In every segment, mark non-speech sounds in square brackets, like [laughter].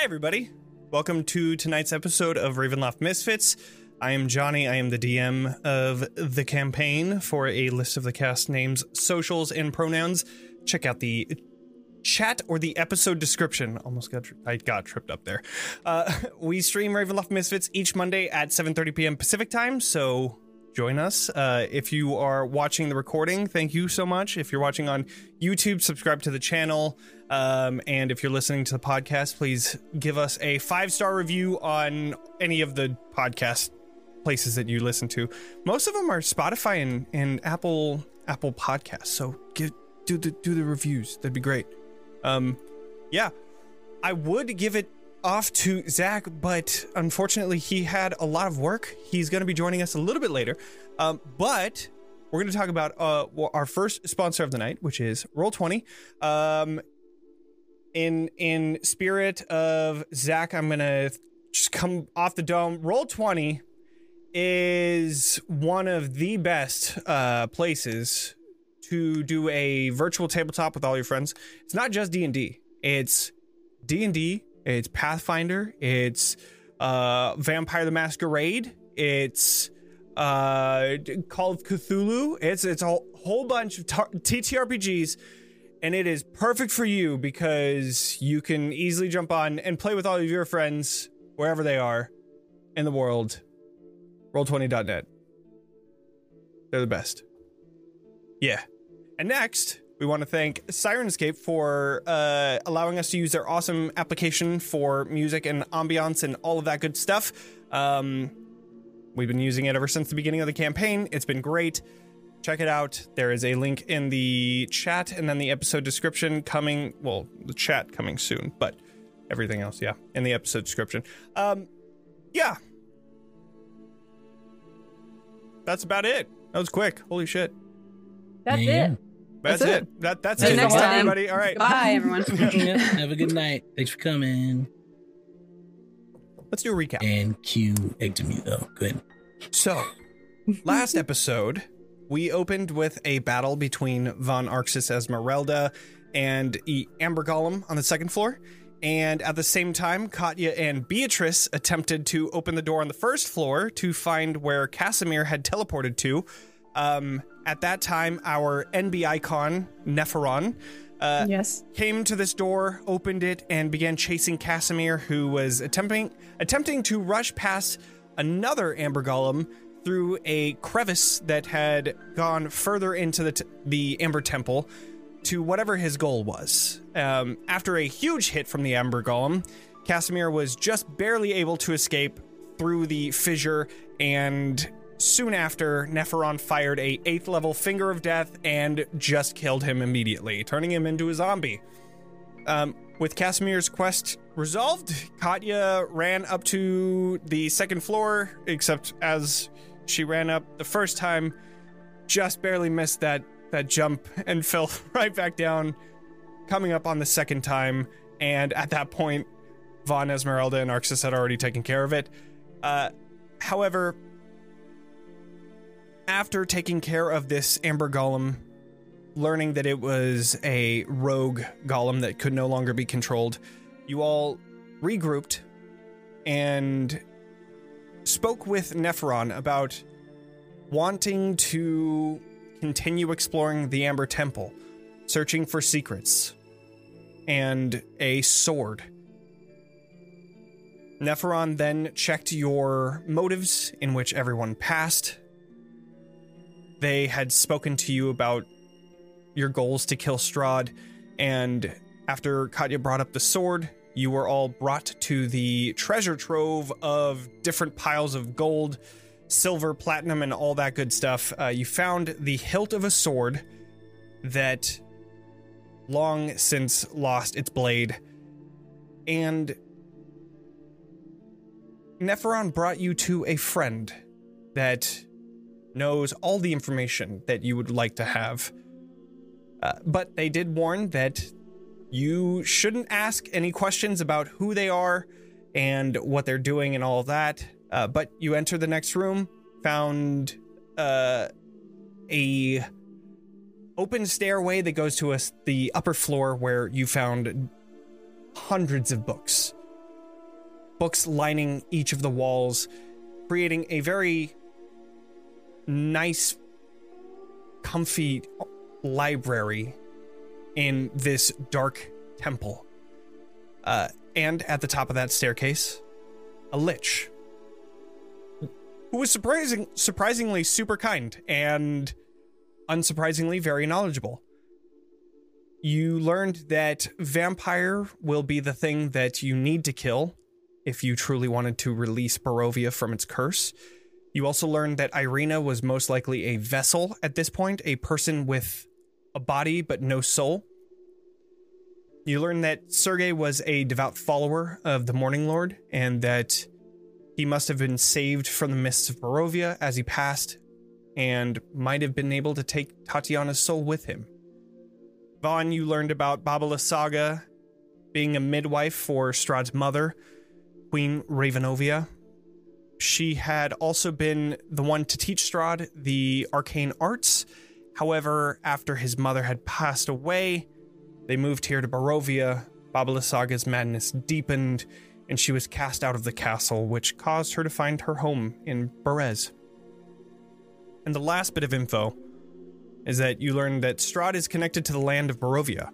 Hi, everybody. Welcome to tonight's episode of Ravenloft Mist-Fits. I am Jonny. I am the DM of the campaign. For a list of the cast names, socials, and pronouns, check out the chat or the episode description. Almost got I got tripped up there. Uh, [laughs] we stream Ravenloft Mist-Fits each Monday at 7:30 p.m. Pacific time. So join us. Uh, if you are watching the recording, thank you so much. If you're watching on YouTube, subscribe to the channel. Um, and if you're listening to the podcast, please give us a five star review on any of the podcast places that you listen to. Most of them are Spotify and, and Apple Apple Podcasts. So give do the do the reviews. That'd be great. Um, yeah, I would give it off to Zack, but unfortunately, he had a lot of work. He's going to be joining us a little bit later. Um, but we're going to talk about uh, our first sponsor of the night, which is Roll Twenty. Um, in in spirit of Zack, I'm going to just come off the dome. Roll Twenty is one of the best uh, places to do a virtual tabletop with all your friends. It's not just D and D. It's D and D. It's Pathfinder. It's uh, Vampire the Masquerade. It's uh, Call of Cthulhu. It's it's a whole bunch of tar- TTRPGs, and it is perfect for you because you can easily jump on and play with all of your friends wherever they are in the world. Roll20.net. They're the best. Yeah. And next, we want to thank Syrinscape for uh, allowing us to use their awesome application for music and ambiance and all of that good stuff. Um, we've been using it ever since the beginning of the campaign. It's been great. Check it out. There is a link in the chat and then the episode description coming. Well, the chat coming soon, but everything else, yeah, in the episode description. Um, yeah. That's about it. That was quick. Holy shit. That's Yeah. it. That's, That's it. it. That that's Till it. next Bye, time. everybody. All right. Bye, everyone. [laughs] Yeah, have a good night. Thanks for coming. Let's do a recap. And cue Egdamito. Good. So, last episode, we opened with a battle between Von Arxes Esmeralda and E. Amber Golem on the second floor. And at the same time, Katya and Beatrice attempted to open the door on the first floor to find where Kasimir had teleported to. Um, at that time, our NB icon, Nepheron, uh, yes. came to this door, opened it, and began chasing Kasimir, who was attempting attempting to rush past another Amber Golem through a crevice that had gone further into the t- the Amber Temple to whatever his goal was. Um, after a huge hit from the Amber Golem, Kasimir was just barely able to escape through the fissure and soon after Nepheron fired a 8th level finger of death and just killed him immediately, turning him into a zombie. Um, with Kasimir's quest resolved, Katya ran up to the second floor, except as she ran up the first time, just barely missed that that jump and [laughs] fell right back down, coming up on the second time. And at that point, Von Esmeralda and Arxes had already taken care of it. Uh, however, after taking care of this Amber Golem, learning that it was a rogue golem that could no longer be controlled, you all regrouped and spoke with Nepheron about wanting to continue exploring the Amber Temple, searching for secrets and a sword. Nepheron then checked your motives, in which everyone passed. They had spoken to you about your goals to kill Strahd, and after Katya brought up the sword, you were all brought to the treasure trove of different piles of gold, silver, platinum, and all that good stuff. Uh, you found the hilt of a sword that long since lost its blade, and Nepheron brought you to a friend that knows all the information that you would like to have. Uh, but they did warn that you shouldn't ask any questions about who they are and what they're doing and all that. Uh, but you enter the next room, found uh, a open stairway that goes to us the upper floor where you found hundreds of books books lining each of the walls, creating a very nice, comfy library in this dark temple. Uh, and at the top of that staircase, a lich who was surprising, surprisingly super kind and unsurprisingly very knowledgeable. You learned that vampire will be the thing that you need to kill if you truly wanted to release Barovia from its curse. You also learned that Ireena was most likely a vessel at this point, a person with a body but no soul. You learned that Sergei was a devout follower of the Morning Lord and that he must have been saved from the mists of Barovia as he passed and might have been able to take Tatiana's soul with him. Von, you learned about Baba Lysaga being a midwife for Strahd's mother, Queen Ravenovia. She had also been the one to teach Strahd the arcane arts. However, after his mother had passed away, they moved here to Barovia. Baba Lysaga's madness deepened, and she was cast out of the castle, which caused her to find her home in Berez. And the last bit of info is that you learn that Strahd is connected to the land of Barovia.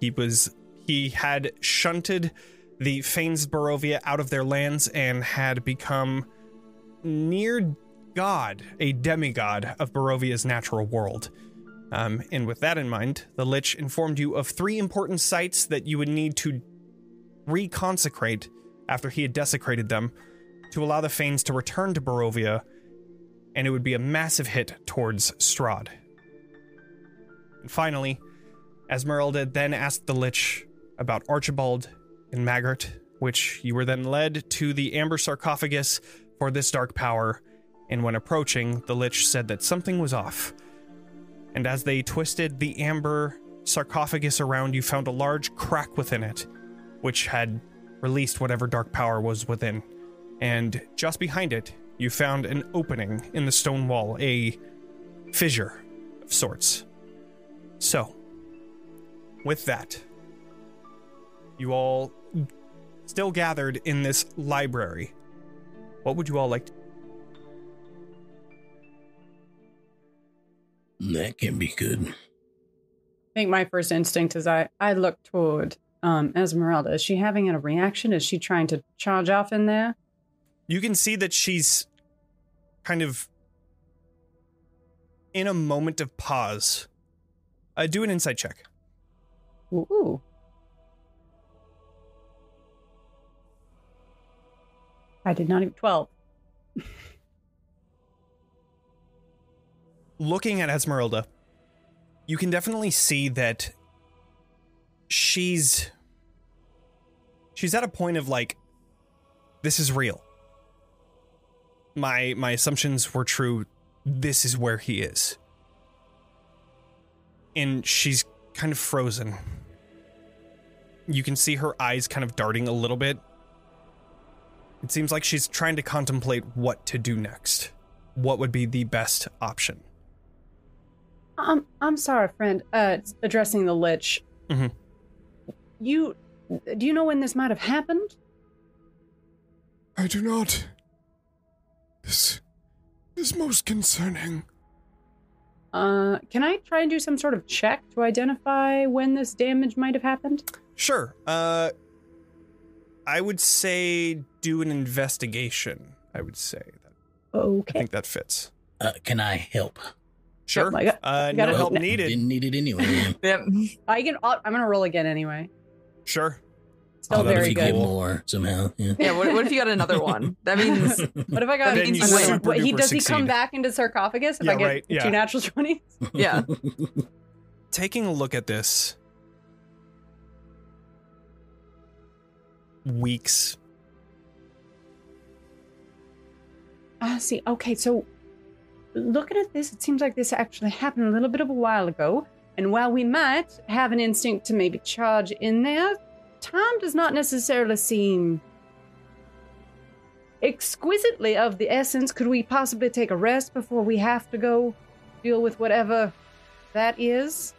He was he had shunted the Fanes Barovia out of their lands and had become near god, a demigod of Barovia's natural world. Um, and with that in mind, the Lich informed you of three important sites that you would need to reconsecrate after he had desecrated them to allow the Fanes to return to Barovia, and it would be a massive hit towards Strahd. And finally, Esmeralda then asked the Lich about Archibald and Maggart, which you were then led to the Amber sarcophagus for this dark power. And when approaching, the Lich said that something was off. And as they twisted the amber sarcophagus around, you found a large crack within it, which had released whatever dark power was within. And just behind it, you found an opening in the stone wall, a fissure of sorts. So, with that, you all still gathered in this library. What would you all like to That can be good. I think my first instinct is I, I look toward um, Esmeralda. Is she having a reaction? Is she trying to charge off in there? You can see that she's kind of in a moment of pause. Uh, do an insight check. Ooh. I did not even 12. looking at Esmeralda, you can definitely see that she's she's at a point of like this is real. My my assumptions were true. This is where he is. And she's kind of frozen. You can see her eyes kind of darting a little bit. It seems like she's trying to contemplate what to do next. What would be the best option? Um, I'm sorry, friend. Uh, addressing the lich. Mhm. You, do you know when this might have happened? I do not. This is most concerning. Uh, can I try and do some sort of check to identify when this damage might have happened? Sure. Uh I would say do an investigation. I would say that I think that fits. Uh, can I help? Sure. I got- uh I got no it. help No. needed. Didn't need it anyway. [laughs] Yep. I can. I'll, I'm gonna roll again anyway. Sure. Still How about if you good. get more somehow? Yeah. Yeah. What, what if you got another [laughs] one? That means [laughs] What if I got? Then you another one? super What, he duper does he come back into sarcophagus if Yeah, I get right, yeah. two natural twenties? yeah. Taking a look at this weeks Ah, see. Okay, so looking at this, it seems like this actually happened a little bit of a while ago. And while we might have an instinct to maybe charge in there, time does not necessarily seem exquisitely of the essence. Could we possibly take a rest before we have to go deal with whatever that is?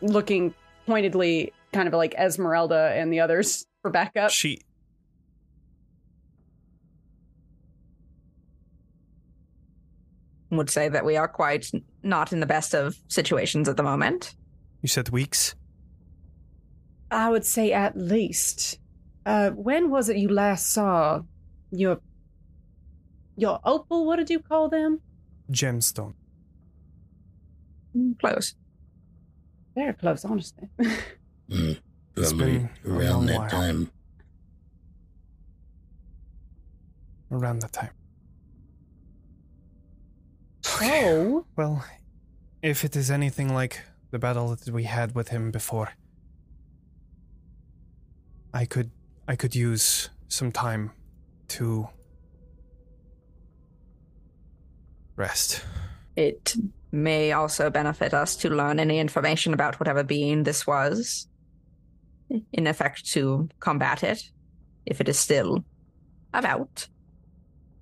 Looking pointedly, kind of like Esmeralda and the others [laughs] for backup. She Would say that we are quite not in the best of situations at the moment. you said weeks? I would say at least. Uh, when was it you last saw your your opal? What did you call them? Gemstone. Close. Very close, honestly. [laughs] Mm, It's probably been a long around that while. time. Around that time. oh, Well, if it is anything like the battle that we had with him before, I could I could use some time to rest. It may also benefit us to learn any information about whatever being this was, in effect, to combat it, if it is still about.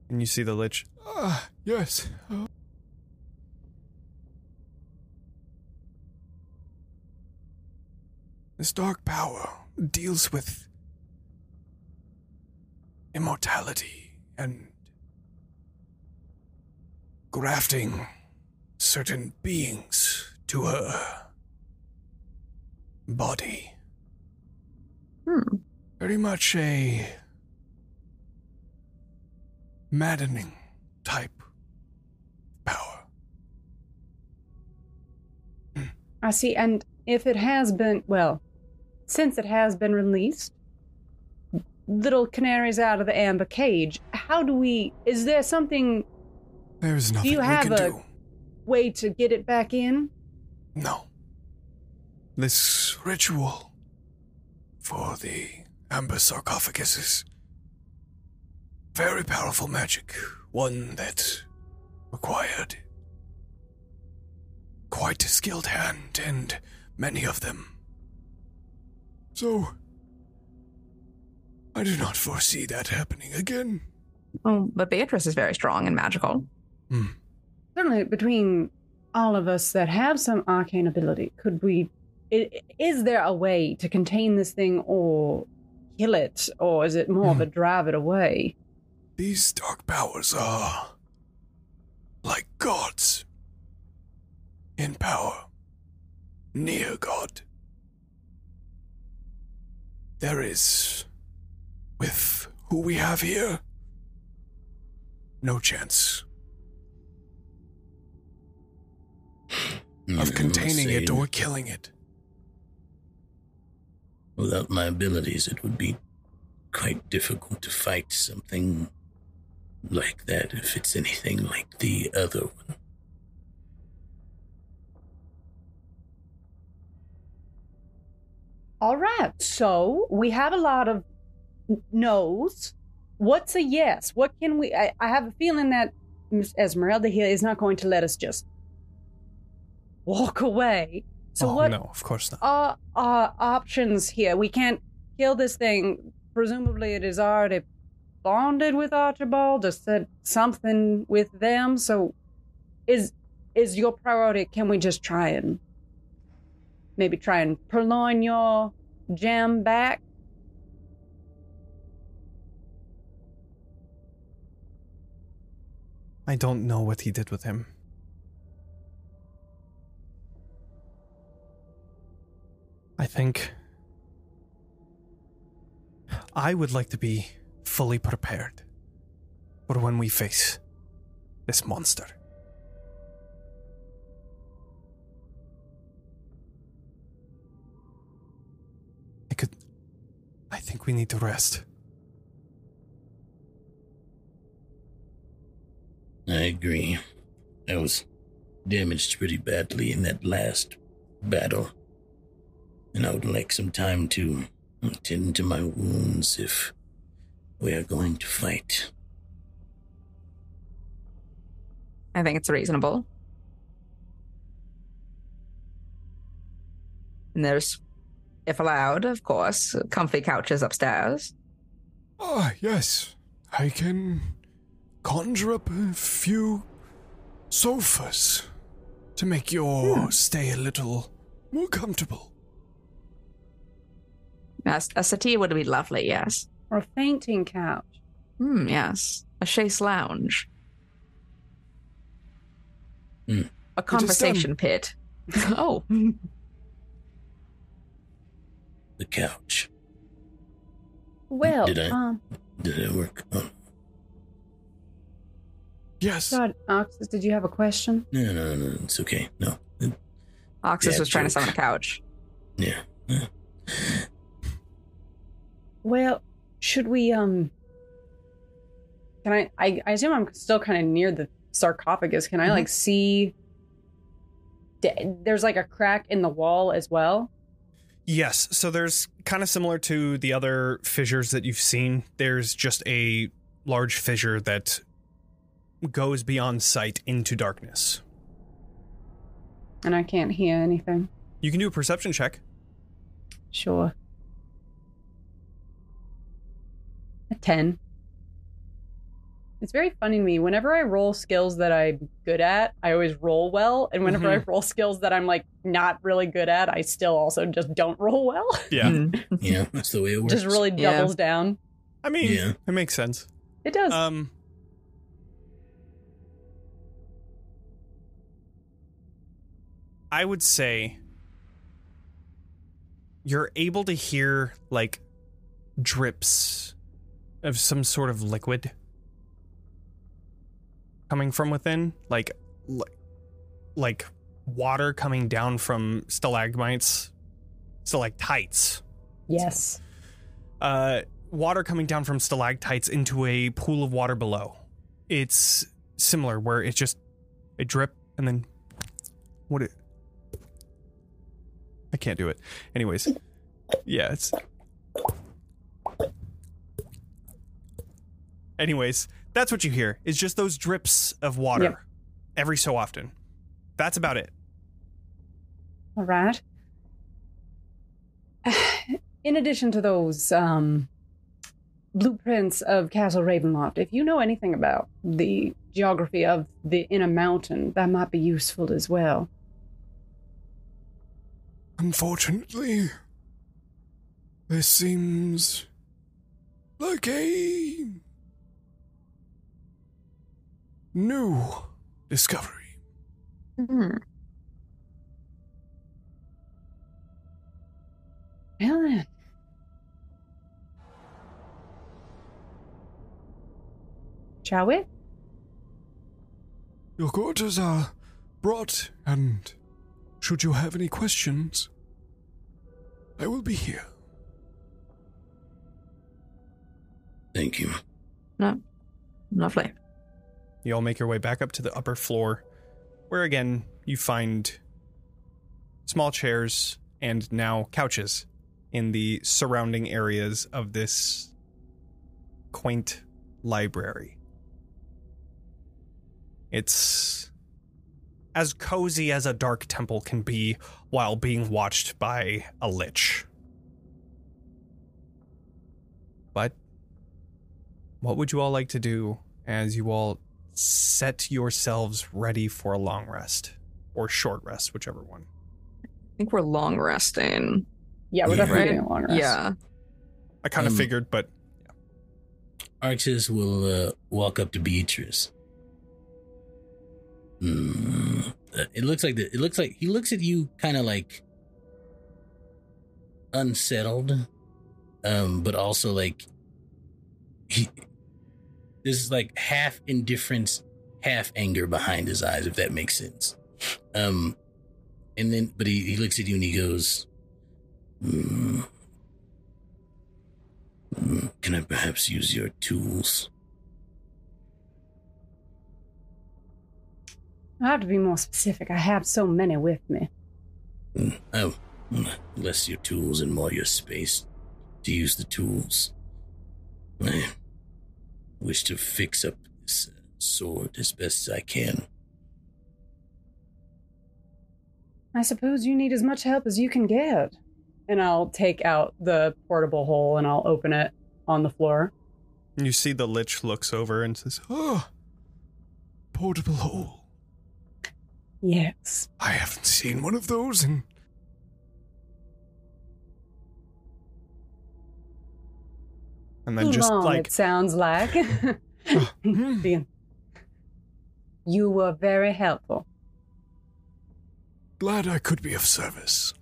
And you see the lich. Ah, yes. Uh, this dark power deals with immortality and grafting certain beings to her body. Hmm. Very much a maddening type power. I see. And if it has been, well, since it has been released, little canaries out of the amber cage. How do we? Is there something There's nothing Do you have a- do. way to get it back in? No. This ritual for the amber sarcophagus is very powerful magic. One that required quite a skilled hand, and many of them. So, I do not foresee that happening again. Oh, but Beatrice is very strong and magical. Hmm. Certainly, between all of us that have some arcane ability, could we? I- Is there a way to contain this thing or kill it, or is it more of a hmm. drive it away? These dark powers are like gods in power, near God. There is, with who we have here, no chance of hmm, containing it or killing it. Without my abilities, it would be quite difficult to fight something like that if it's anything like the other one. All right, so we have a lot of no's. What's a yes? What can we? I, I have a feeling that Miss Esmeralda here is not going to let us just walk away. So oh what no, of course not. are our options here? We can't kill this thing. Presumably, it is already bonded with Archibald or said something with them. So, is is your priority? Can we just try and maybe try and purloin your gem back? I don't know what he did with him. I think I would like to be fully prepared for when we face this monster. I could. I think we need to rest. I agree. I was damaged pretty badly in that last battle. And I would like some time to attend to my wounds if we are going to fight. I think it's reasonable. And there's, if allowed, of course, comfy couches upstairs. Ah, yes. I can conjure up a few sofas to make your stay a little more comfortable. Yes, a settee would be lovely, yes. Or a fainting couch. Hmm, yes. A chaise lounge. Hmm. A conversation pit. [laughs] oh. The couch. Well, Did I- um, Did it work? Oh, Yes. God, Arxes, did you have a question? no, no, no, no it's okay. No. Arxes Yeah, was trying to joke. summon a couch. Yeah. yeah. Well, should we um can I I, I assume I'm still kind of near the sarcophagus. Can I like see there's like a crack in the wall as well? Yes, so there's kind of similar to the other fissures that you've seen. There's just a large fissure that goes beyond sight into darkness. And I can't hear anything. You can do a perception check. Sure. A 10. It's very funny to me. Whenever I roll skills that I'm good at, I always roll well. And whenever I roll skills that I'm like not really good at, I still also just don't roll well. [laughs] Yeah. Hmm. [laughs] Yeah, that's the way it works. just really Yeah. doubles down. I mean, Yeah. it makes sense. It does. Um I would say you're able to hear like drips of some sort of liquid coming from within, like like, like water coming down from stalagmites, stalactites. yes. Uh, water coming down from stalactites into a pool of water below. It's similar, where it's just a drip and then what it. I can't do it. Anyways, yeah, it's. Anyways, that's what you hear. Is just those drips of water Yep. every so often. That's about it. All right. [sighs] In addition to those um, blueprints of Castle Ravenloft, if you know anything about the geography of the inner mountain, that might be useful as well. Unfortunately, this seems like a new discovery. Hmm. Well then. Shall we? Your quarters are brought, and should you have any questions, I will be here. Thank you. No. Lovely. You all make your way back up to the upper floor, where again you find small chairs and now couches in the surrounding areas of this quaint library. It's as cozy as a dark temple can be while being watched by a lich. But what would you all like to do as you all set yourselves ready for a long rest or short rest, whichever one? I think we're long resting. Yeah, we're Yeah. definitely Right? long rest. Yeah. I kind of Um, figured, but Arxis will uh, walk up to Beatrice. Hmm. Uh, It looks like the, it looks like he looks at you kind of like unsettled, um, but also like he there's like half indifference, half anger behind his eyes, if that makes sense. Um, and then but he, he looks at you and he goes, hmm. Hmm, Can I perhaps use your tools? I have to be more specific. I have so many with me. Mm, Oh, mm, less your tools and more your space to use the tools. I wish to fix up this uh, sword as best as I can. I suppose you need as much help as you can get. And I'll take out the portable hole and I'll open it on the floor. you see the lich looks over and says, Ah, portable hole. Yes. I haven't seen one of those in and then Too just long, like it sounds like. [sighs] [laughs] hmm. You were very helpful. Glad I could be of service.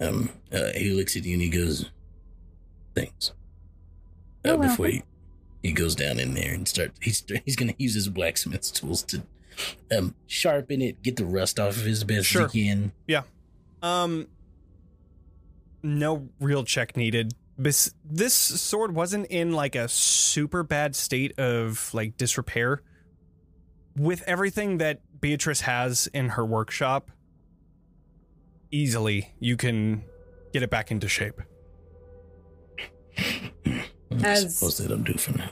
Um, uh, he looks at you and he goes, "Thanks." Uh, You're before he, he goes down in there and start, he's he's gonna use his blacksmith's tools to um sharpen it, get the rust off of it as best Sure. as he can. Um, no real check needed. This this sword wasn't in like a super bad state of like disrepair. With everything that Beatrice has in her workshop, easily you can get it back into shape. I As- suppose that'll do for now.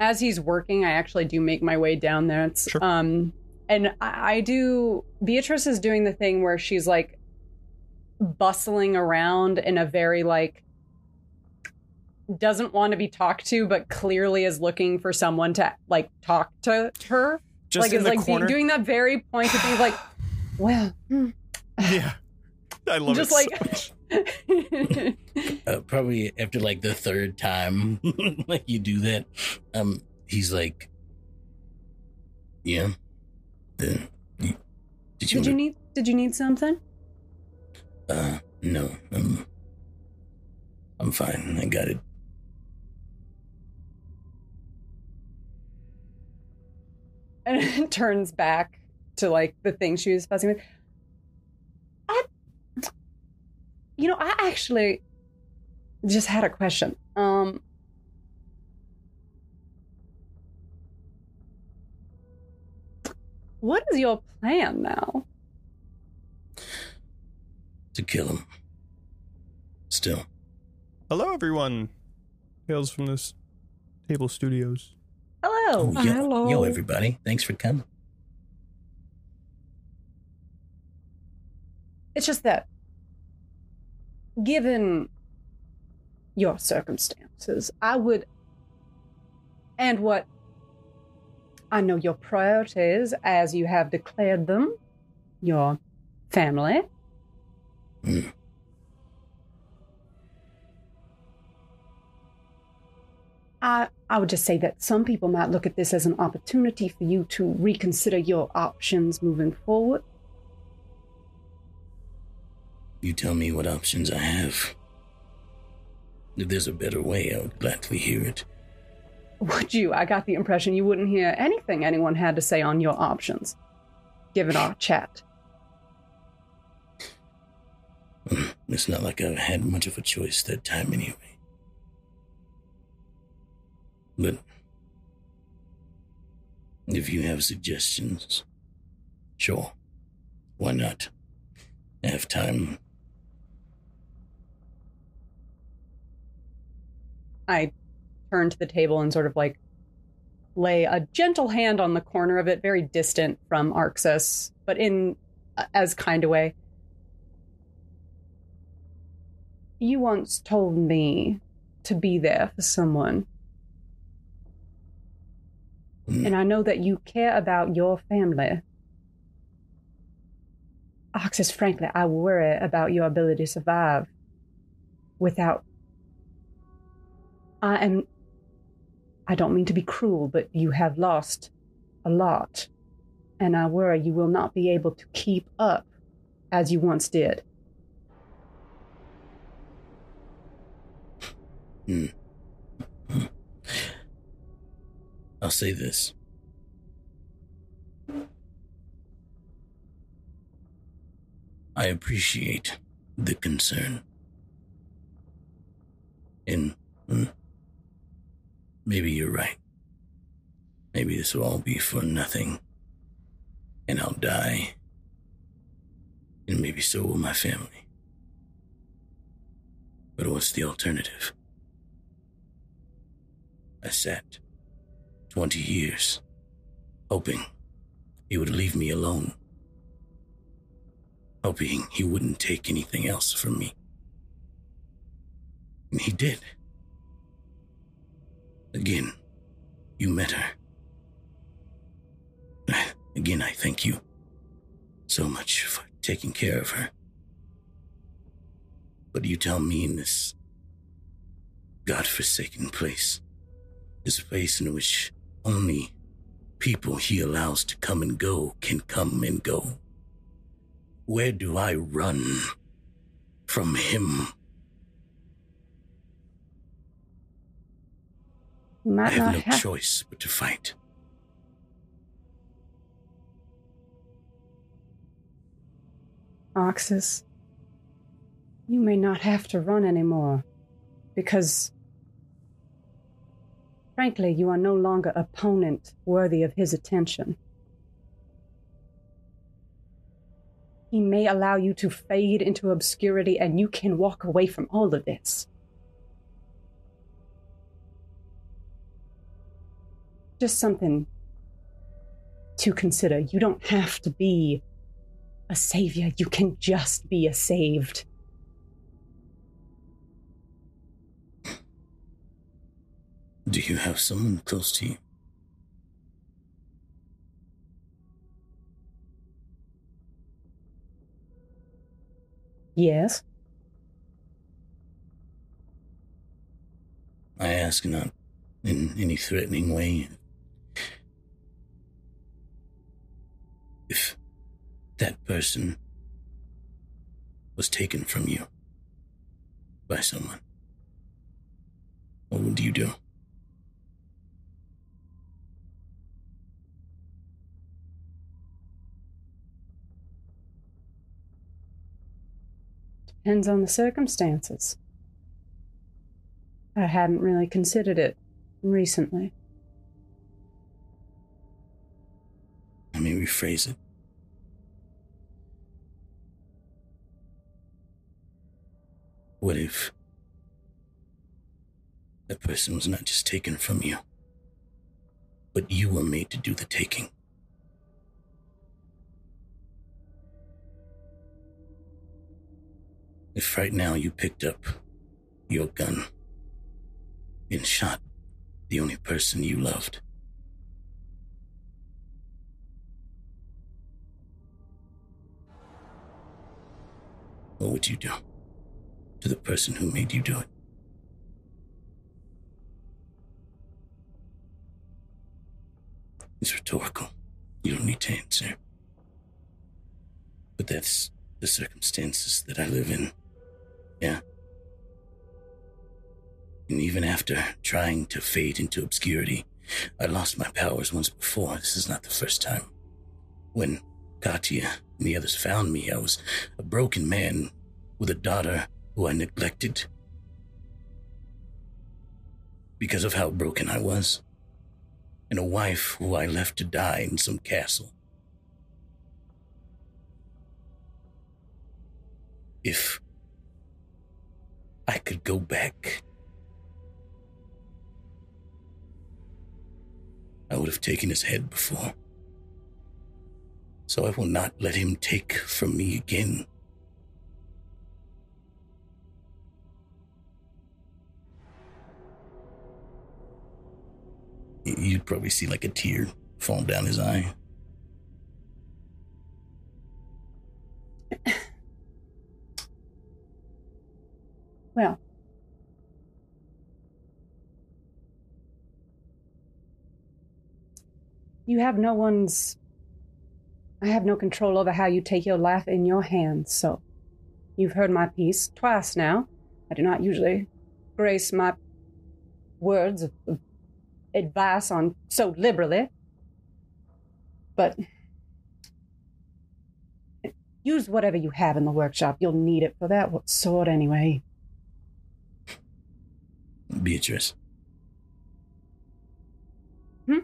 as he's working, I actually do make my way down there. It's Sure. um and I, I do Beatrice is doing the thing where she's like bustling around in a very like doesn't want to be talked to, but clearly is looking for someone to like talk to her. Just like in is the like be- corner. doing that very point thing of like, [sighs] well, hmm. yeah, I love just it. like so much. [laughs] Uh, probably after like the third time, [laughs] like you do that, um, he's like, "Yeah, then did you, did you need did you need something? Uh, no, um, I'm fine. I got it. and [laughs] it turns back to like the thing she was fussing with. I, you know, I actually just had a question. Um, what is your plan now? To kill him. Still, Hello, everyone. Tales from this table studios. Hello. oh, yo, hello. yo, everybody! Thanks for coming. It's just that, given your circumstances, I would, and what I know your priorities as you have declared them, your family. I, I would just say that some people might look at this as an opportunity for you to reconsider your options moving forward. You tell me what options I have. If there's a better way, I would gladly hear it. Would you? I got the impression you wouldn't hear anything anyone had to say on your options, given our chat. Mm, it's not like I had much of a choice that time anyway. But if you have suggestions, sure. Why not? I have time. I turn to the table and sort of like lay a gentle hand on the corner of it, very distant from Arxes, but in as kind a way. You once told me to be there for someone, Mm, and I know that you care about your family. Arxes, frankly, I worry about your ability to survive without. I am. I don't mean to be cruel, but you have lost a lot. And I worry you will not be able to keep up as you once did. Mm. Mm. I'll say this. I appreciate the concern. And mm, maybe you're right. Maybe this will all be for nothing. And I'll die. And maybe so will my family. But what's the alternative? I sat 20 years hoping he would leave me alone, hoping he wouldn't take anything else from me. And he did. Again, you met her. [sighs] Again, I thank you so much for taking care of her. But you tell me in this godforsaken place. This place in which only people he allows to come and go can come and go. Where do I run from him? I have no have. choice but to fight. Arxes, you may not have to run anymore because, frankly, you are no longer opponent worthy of his attention. He may allow you to fade into obscurity and you can walk away from all of this. Just something to consider. You don't have to be a savior. You can just be a saved. Do you have someone close to you? Yes. I ask not in any threatening way. If that person was taken from you by someone, what would you do? Depends on the circumstances. I hadn't really considered it recently. Let me rephrase it. What if that person was not just taken from you, but you were made to do the taking? If right now you picked up your gun and shot the only person you loved, what would you do to the person who made you do it? It's rhetorical. You don't need to answer. But that's the circumstances that I live in. Yeah. And even after trying to fade into obscurity, I lost my powers once before. This is not the first time. When Katya and the others found me, I was a broken man with a daughter who I neglected because of how broken I was, and a wife who I left to die in some castle. If I could go back, I would have taken his head before. So I will not let him take from me again. You'd probably see like a tear fall down his eye. [laughs] Well, you have no one's. I have no control over how you take your life in your hands, so. You've heard my piece twice now. I do not usually grace my words of, advice on so liberally. But use whatever you have in the workshop. You'll need it for that sword anyway. Beatrice. Hmm?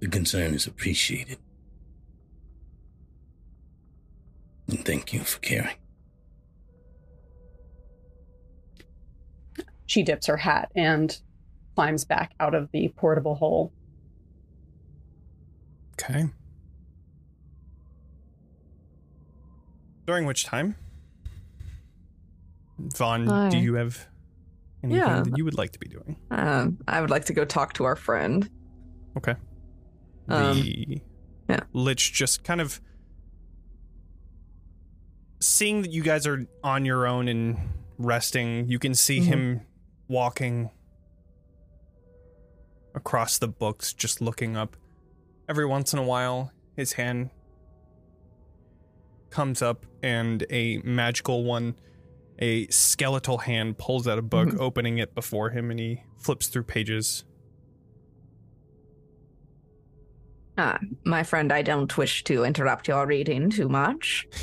The concern is appreciated. And thank you for caring. She dips her hat and climbs back out of the portable hole. Okay. During which time, Von, Hi. do you have anything Yeah. that you would like to be doing? Um, I would like to go talk to our friend. Okay. Um, the yeah. lich just kind of seeing that you guys are on your own and resting, you can see him walking across the books, just looking up. Every once in a while, his hand comes up and a magical one, a skeletal hand, pulls out a book, opening it before him, and he flips through pages. Ah, my friend, I don't wish to interrupt your reading too much. [laughs]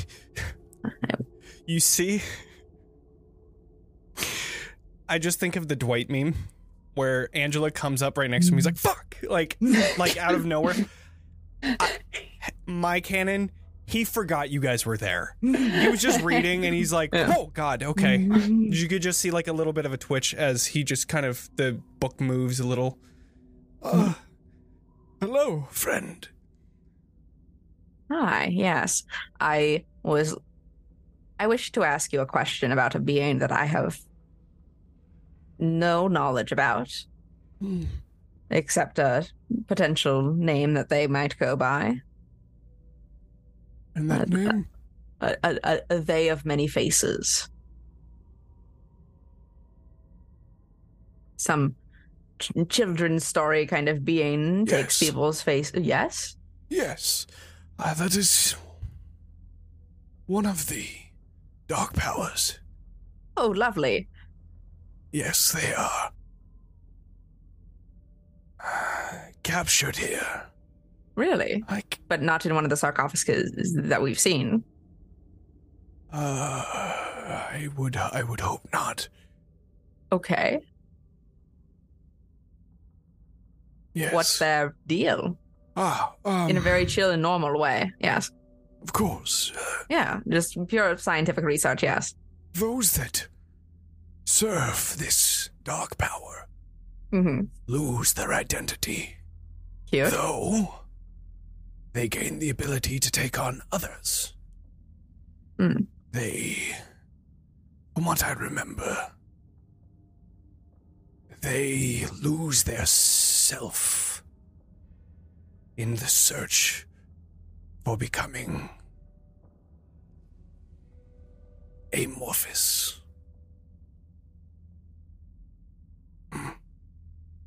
You see? I just think of the Dwight meme where Angela comes up right next to him. He's like, fuck! Like, like out of nowhere. [laughs] I, my canon, he forgot you guys were there. He was just reading and he's like, oh god, okay. [laughs] You could just see like a little bit of a twitch as he just kind of, the book moves a little. Uh, hello, friend. Hi, yes. I was. I wish to ask you a question about a being that I have no knowledge about, Hmm. except a potential name that they might go by. And that Uh, name? A, a, a, a they of many faces. Some ch- children's story kind of being takes people's face. Yes? Yes. Uh, that is one of the dark powers. Oh, lovely. Yes, they are. Uh, captured here. Really? Like, But not in one of the sarcophagus that we've seen. uh, I would, I would hope not. Okay. Yes. What's their deal? Ah, um, In a very chill and normal way. Yes. of course. Uh, Yeah. Just pure scientific research. Yes. those that serve this dark power Mm-hmm. lose their identity, Cute. though they gain the ability to take on others. Hmm. They, from what I remember, they lose their self in the search for becoming amorphous.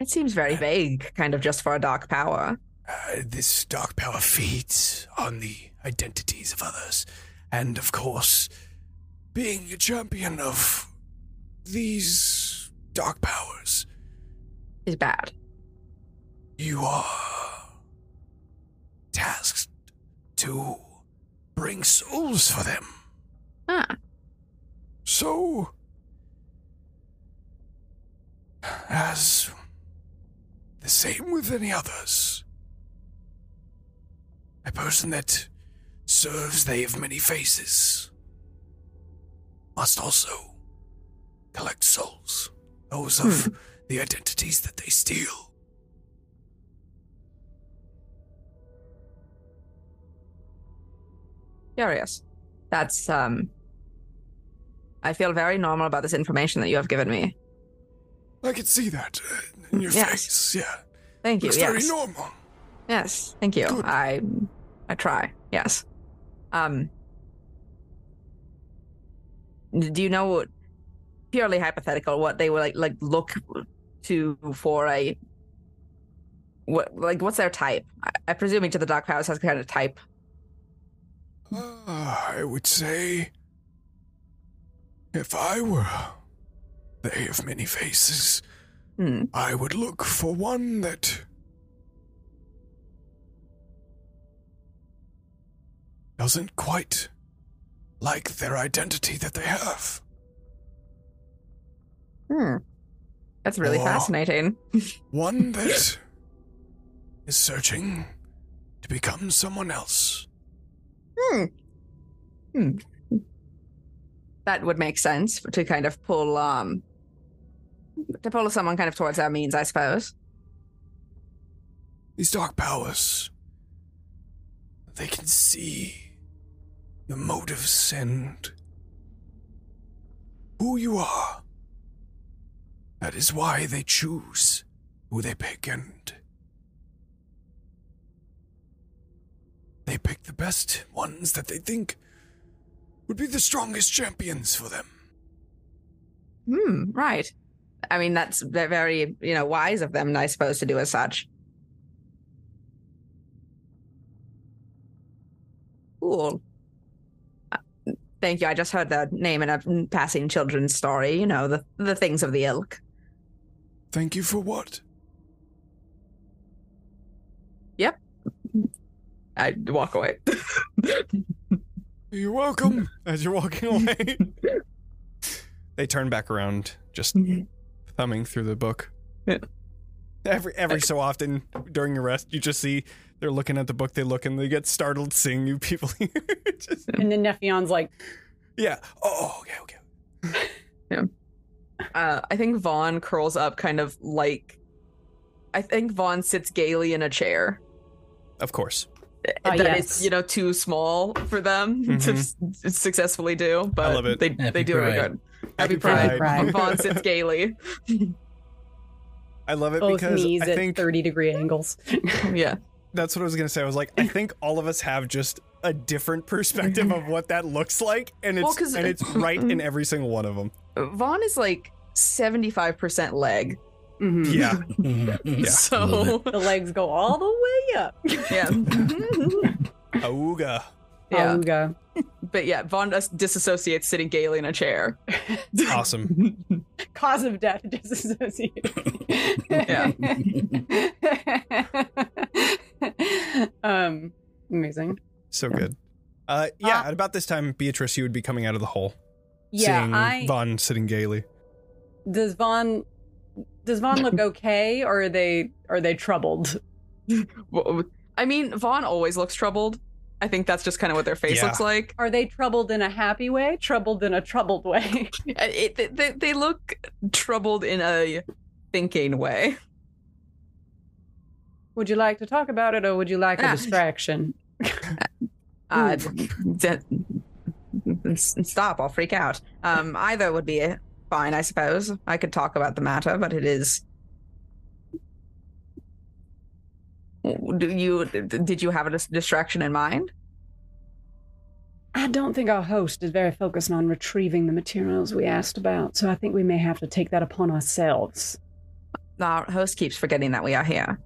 It seems very vague, kind of just for a dark power. Uh, this dark power feeds on the identities of others. And of course, being a champion of these dark powers, Is bad. you are tasked to bring souls for them. Ah. So, as the same with any others, a person that serves they of many faces must also collect souls, those of the identities that they steal. Curious. That's um. I feel very normal about this information that you have given me. I can see that uh, in your Yes. face. Yeah, Thank you. looks very yes. normal. Yes. Thank you. Good. I I try. Yes. Um. Do you know what? Purely hypothetical. What they would like like look to for a. What like what's their type? I, I presume each of the dark powers has kind of type. Uh, I would say if I were they of many faces, Hmm. I would look for one that doesn't quite like their identity that they have. Hmm. That's really Or- fascinating. [laughs] One that is searching to become someone else. Hmm. Hmm. That would make sense to kind of pull um to pull someone kind of towards our means, I suppose. These dark powers, they can see your motives and who you are. That is why they choose who they pick, and they pick the best ones that they think would be the strongest champions for them. Hmm, right. I mean, that's ve- very, you know, wise of them, I suppose, to do as such. Cool. Thank you. I just heard the name in a passing children's story. You know, the the things of the ilk. Thank you for what? Yep. I walk away. You're welcome. As you're walking away, [laughs] they turn back around, just mm-hmm. thumbing through the book. Yeah. Every every so often during your rest, you just see they're looking at the book. They look and they get startled seeing new people [laughs] here. Just- And then Nephion's like, yeah. Oh, okay, okay. [laughs] uh, I think Von curls up, kind of like. I think Von sits gaily in a chair. Of course. Ah, that yes. is, you know, too small for them [laughs] to successfully do. But I love it. they Happy they do it really good. Happy Happy Pride. Pride. Von sits gaily. I love it both because knees I at think 30 degree angles. [laughs] yeah. that's what I was gonna say. I was like, I think all of us have just a different perspective of what that looks like, and it's Well, 'cause- and it's uh, right in mm-hmm. every single one of them. Von is like 75% leg. Mhm. Yeah. [laughs] Mm-hmm. Yeah. So, mm-hmm. The legs go all the way up. yeah. [laughs] Auga. Yeah. Auga. [laughs] But yeah, Von disassociates sitting gaily in a chair. [laughs] Awesome. Cause of death [laughs] disassociated. Yeah. um, amazing. So good. Uh, yeah, Uh, at about this time, Beatrice, you would be coming out of the hole, Yeah, seeing I Von sitting gaily. does Von does Von look okay or are they are they troubled? I mean, Von always looks troubled. I think that's just kind of what their face Yeah. looks like. Are they troubled in a happy way? Troubled in a troubled way? [laughs] Uh, It, they- they, they look troubled in a thinking way. would you like to talk about it or would you like a Ah. distraction? [laughs] Uh, d- s- stop! I'll freak out. Um, either would be fine, I suppose. I could talk about the matter, but it is. Do you did you have a dis- distraction in mind? I don't think our host is very focused on retrieving the materials we asked about, so I think we may have to take that upon ourselves, Our host keeps forgetting that we are here.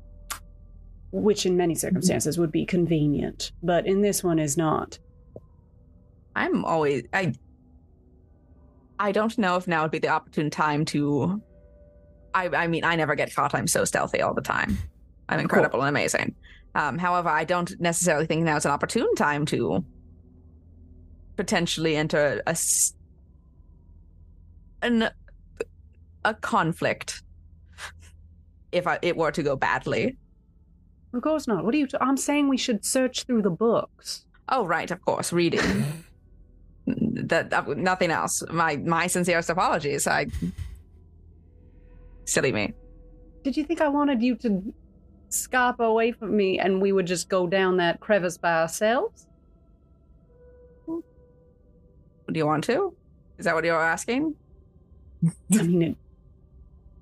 which in many circumstances would be convenient, but in this one is not. I'm always I. I don't know if now would be the opportune time to. I I mean I never get caught. I'm so stealthy all the time. I'm incredible and amazing. Um, however, I don't necessarily think now is an opportune time to potentially enter a an a conflict if I, it were to go badly. Of course not. What are you? T- I'm saying we should search through the books. Oh, right, of course, reading. [laughs] that, that nothing else. My my sincerest apologies. I silly me. Did you think I wanted you to scarp away from me and we would just go down that crevice by ourselves? Do you want to? Is that what you're asking? I mean, it,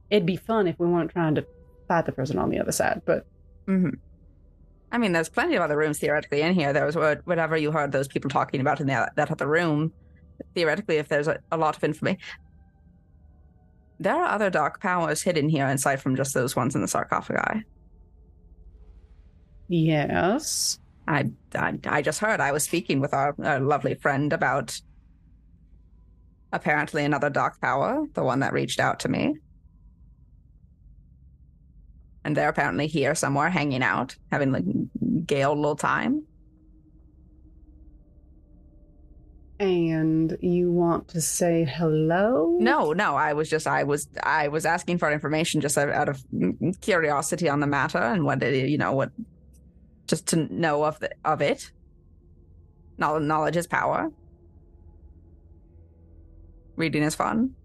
it'd be fun if we weren't trying to fight the person on the other side, but hmm I mean, there's plenty of other rooms theoretically in here. There was whatever you heard those people talking about in that, that other room. Theoretically, if there's a, a lot of information, there are other dark powers hidden here aside from just those ones in the sarcophagi. Yes. I, I, I just heard I was speaking with our, our lovely friend about apparently another dark power, the one that reached out to me. And they're apparently here somewhere hanging out, having like gay old little time. And you want to say hello? No, no, I was just I was I was asking for information just out out of curiosity on the matter and what it, you know what just to know of the, of it. Knowledge, knowledge is power. Reading is fun.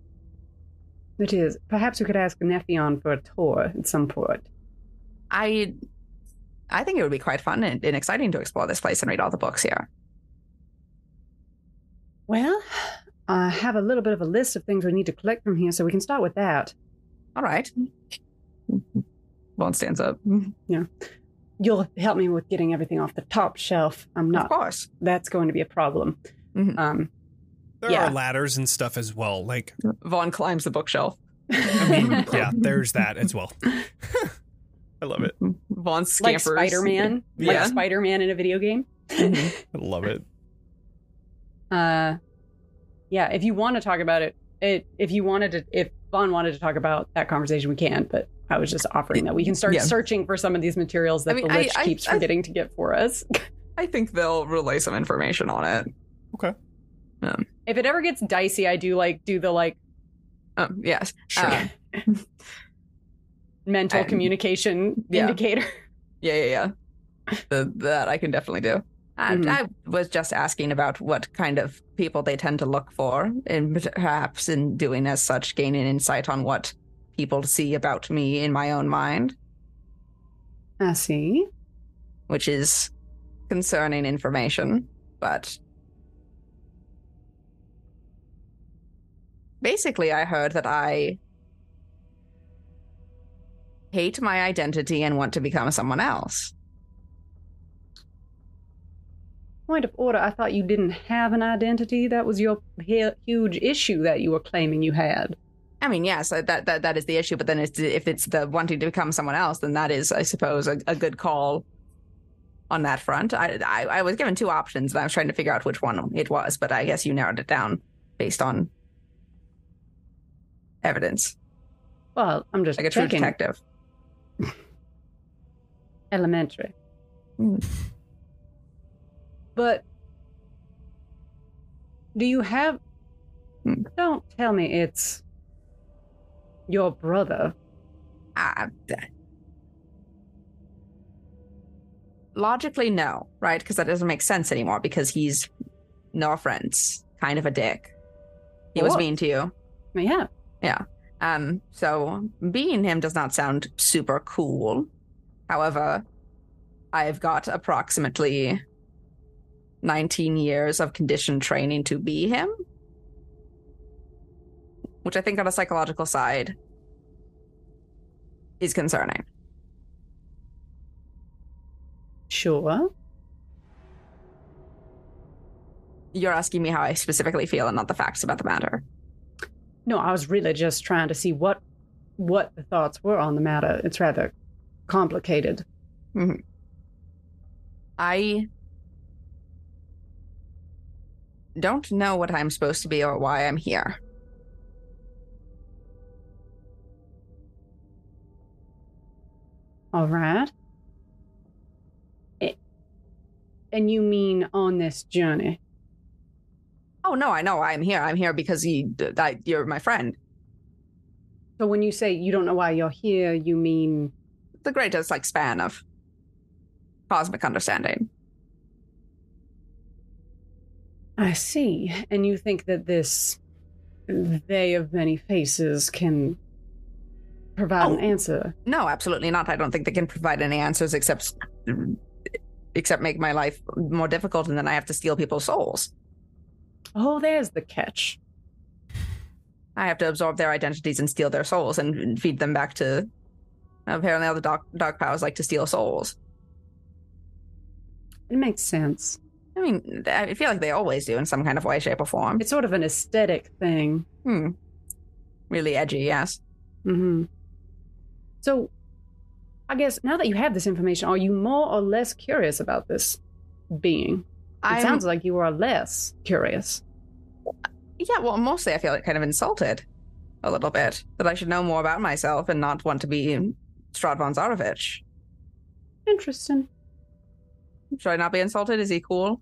It is. Perhaps we could ask Nephion for a tour at some point. I I think it would be quite fun and, and exciting to explore this place and read all the books here. Well, I have a little bit of a list of things we need to collect from here, so we can start with that. All right. Mm-hmm. Von stands up. Mm-hmm. You'll help me with getting everything off the top shelf. I'm not. Of not. course. That's going to be a problem. Mhm. Um, There Yeah. are ladders and stuff as well. Like, Von climbs the bookshelf. I mean, [laughs] yeah, there's that as well. [laughs] I love it. Von scampers. like. Spider Man, Yeah. like Spider Man in a video game. Mhm. [laughs] I love it. Uh, yeah. If you want to talk about it, it if you wanted to, if Von wanted to talk about that conversation, we can. But I was just offering that we can start Yeah. searching for some of these materials that I mean, the I- lich I- keeps I- forgetting to get for us. [laughs] I think they'll relay some information on it. Okay. Um, if it ever gets dicey, I do like do the like Um, yes. Sure. Uh, [laughs] mental I'm- communication yeah. indicator. yeah, yeah, yeah. The, that I can definitely do. And Mhm. I was just asking about what kind of people they tend to look for, and perhaps in doing as such, gaining insight on what people to see about me in my own mind, I see. which is concerning information. But basically, I heard that I hate my identity and want to become someone else. Point of order. I thought you didn't have an identity. That was your huge issue that you were claiming you had. I mean, yes, that that that is the issue. But then, it's, if it's the wanting to become someone else, then that is, I suppose, a, a good call on that front. I, I I was given two options, and I was trying to figure out which one it was. But I guess you narrowed it down based on evidence, Well, I'm just like a true detective. [laughs] Elementary. Mm. But do you have? Hmm. Don't tell me it's your brother. Ah, logically, no, right? Because that doesn't make sense anymore. Because he's no offense, kind of a dick. He was mean to you. Yeah. Yeah. Um, so being him does not sound super cool. However, I've got approximately 19 years of conditioned training to be him. Which I think on a psychological side is concerning. Sure. You're asking me how I specifically feel and not the facts about the matter. No, I was really just trying to see what what the thoughts were on the matter. It's rather complicated. Mm-hmm. I don't know what I'm supposed to be or why I'm here. All right. It, and you mean on this journey? Oh no, I know I'm here. I'm here because you, I, you're my friend. So when you say you don't know why you're here, you mean The greatest like span of cosmic understanding. I see. And you think that this they of many faces can provide an Oh. answer. No, absolutely not. I don't think they can provide any answers except except make my life more difficult, and then I have to steal people's souls. Oh, there's the catch. I have to absorb their identities and steal their souls and feed them back to. Apparently, all the dark dark powers like to steal souls. It makes sense. I mean, I feel like they always do in some kind of way, shape, or form. It's sort of an aesthetic thing. Hmm. Really edgy, yes. hmm So, I guess now that you have this information, are you more or less curious about this being? It I'm- sounds like you are less curious. Yeah, well, mostly I feel like kind of insulted a little bit that I should know more about myself and not want to be Strahd von Zarovich. Interesting. Should I not be insulted? Is he cool?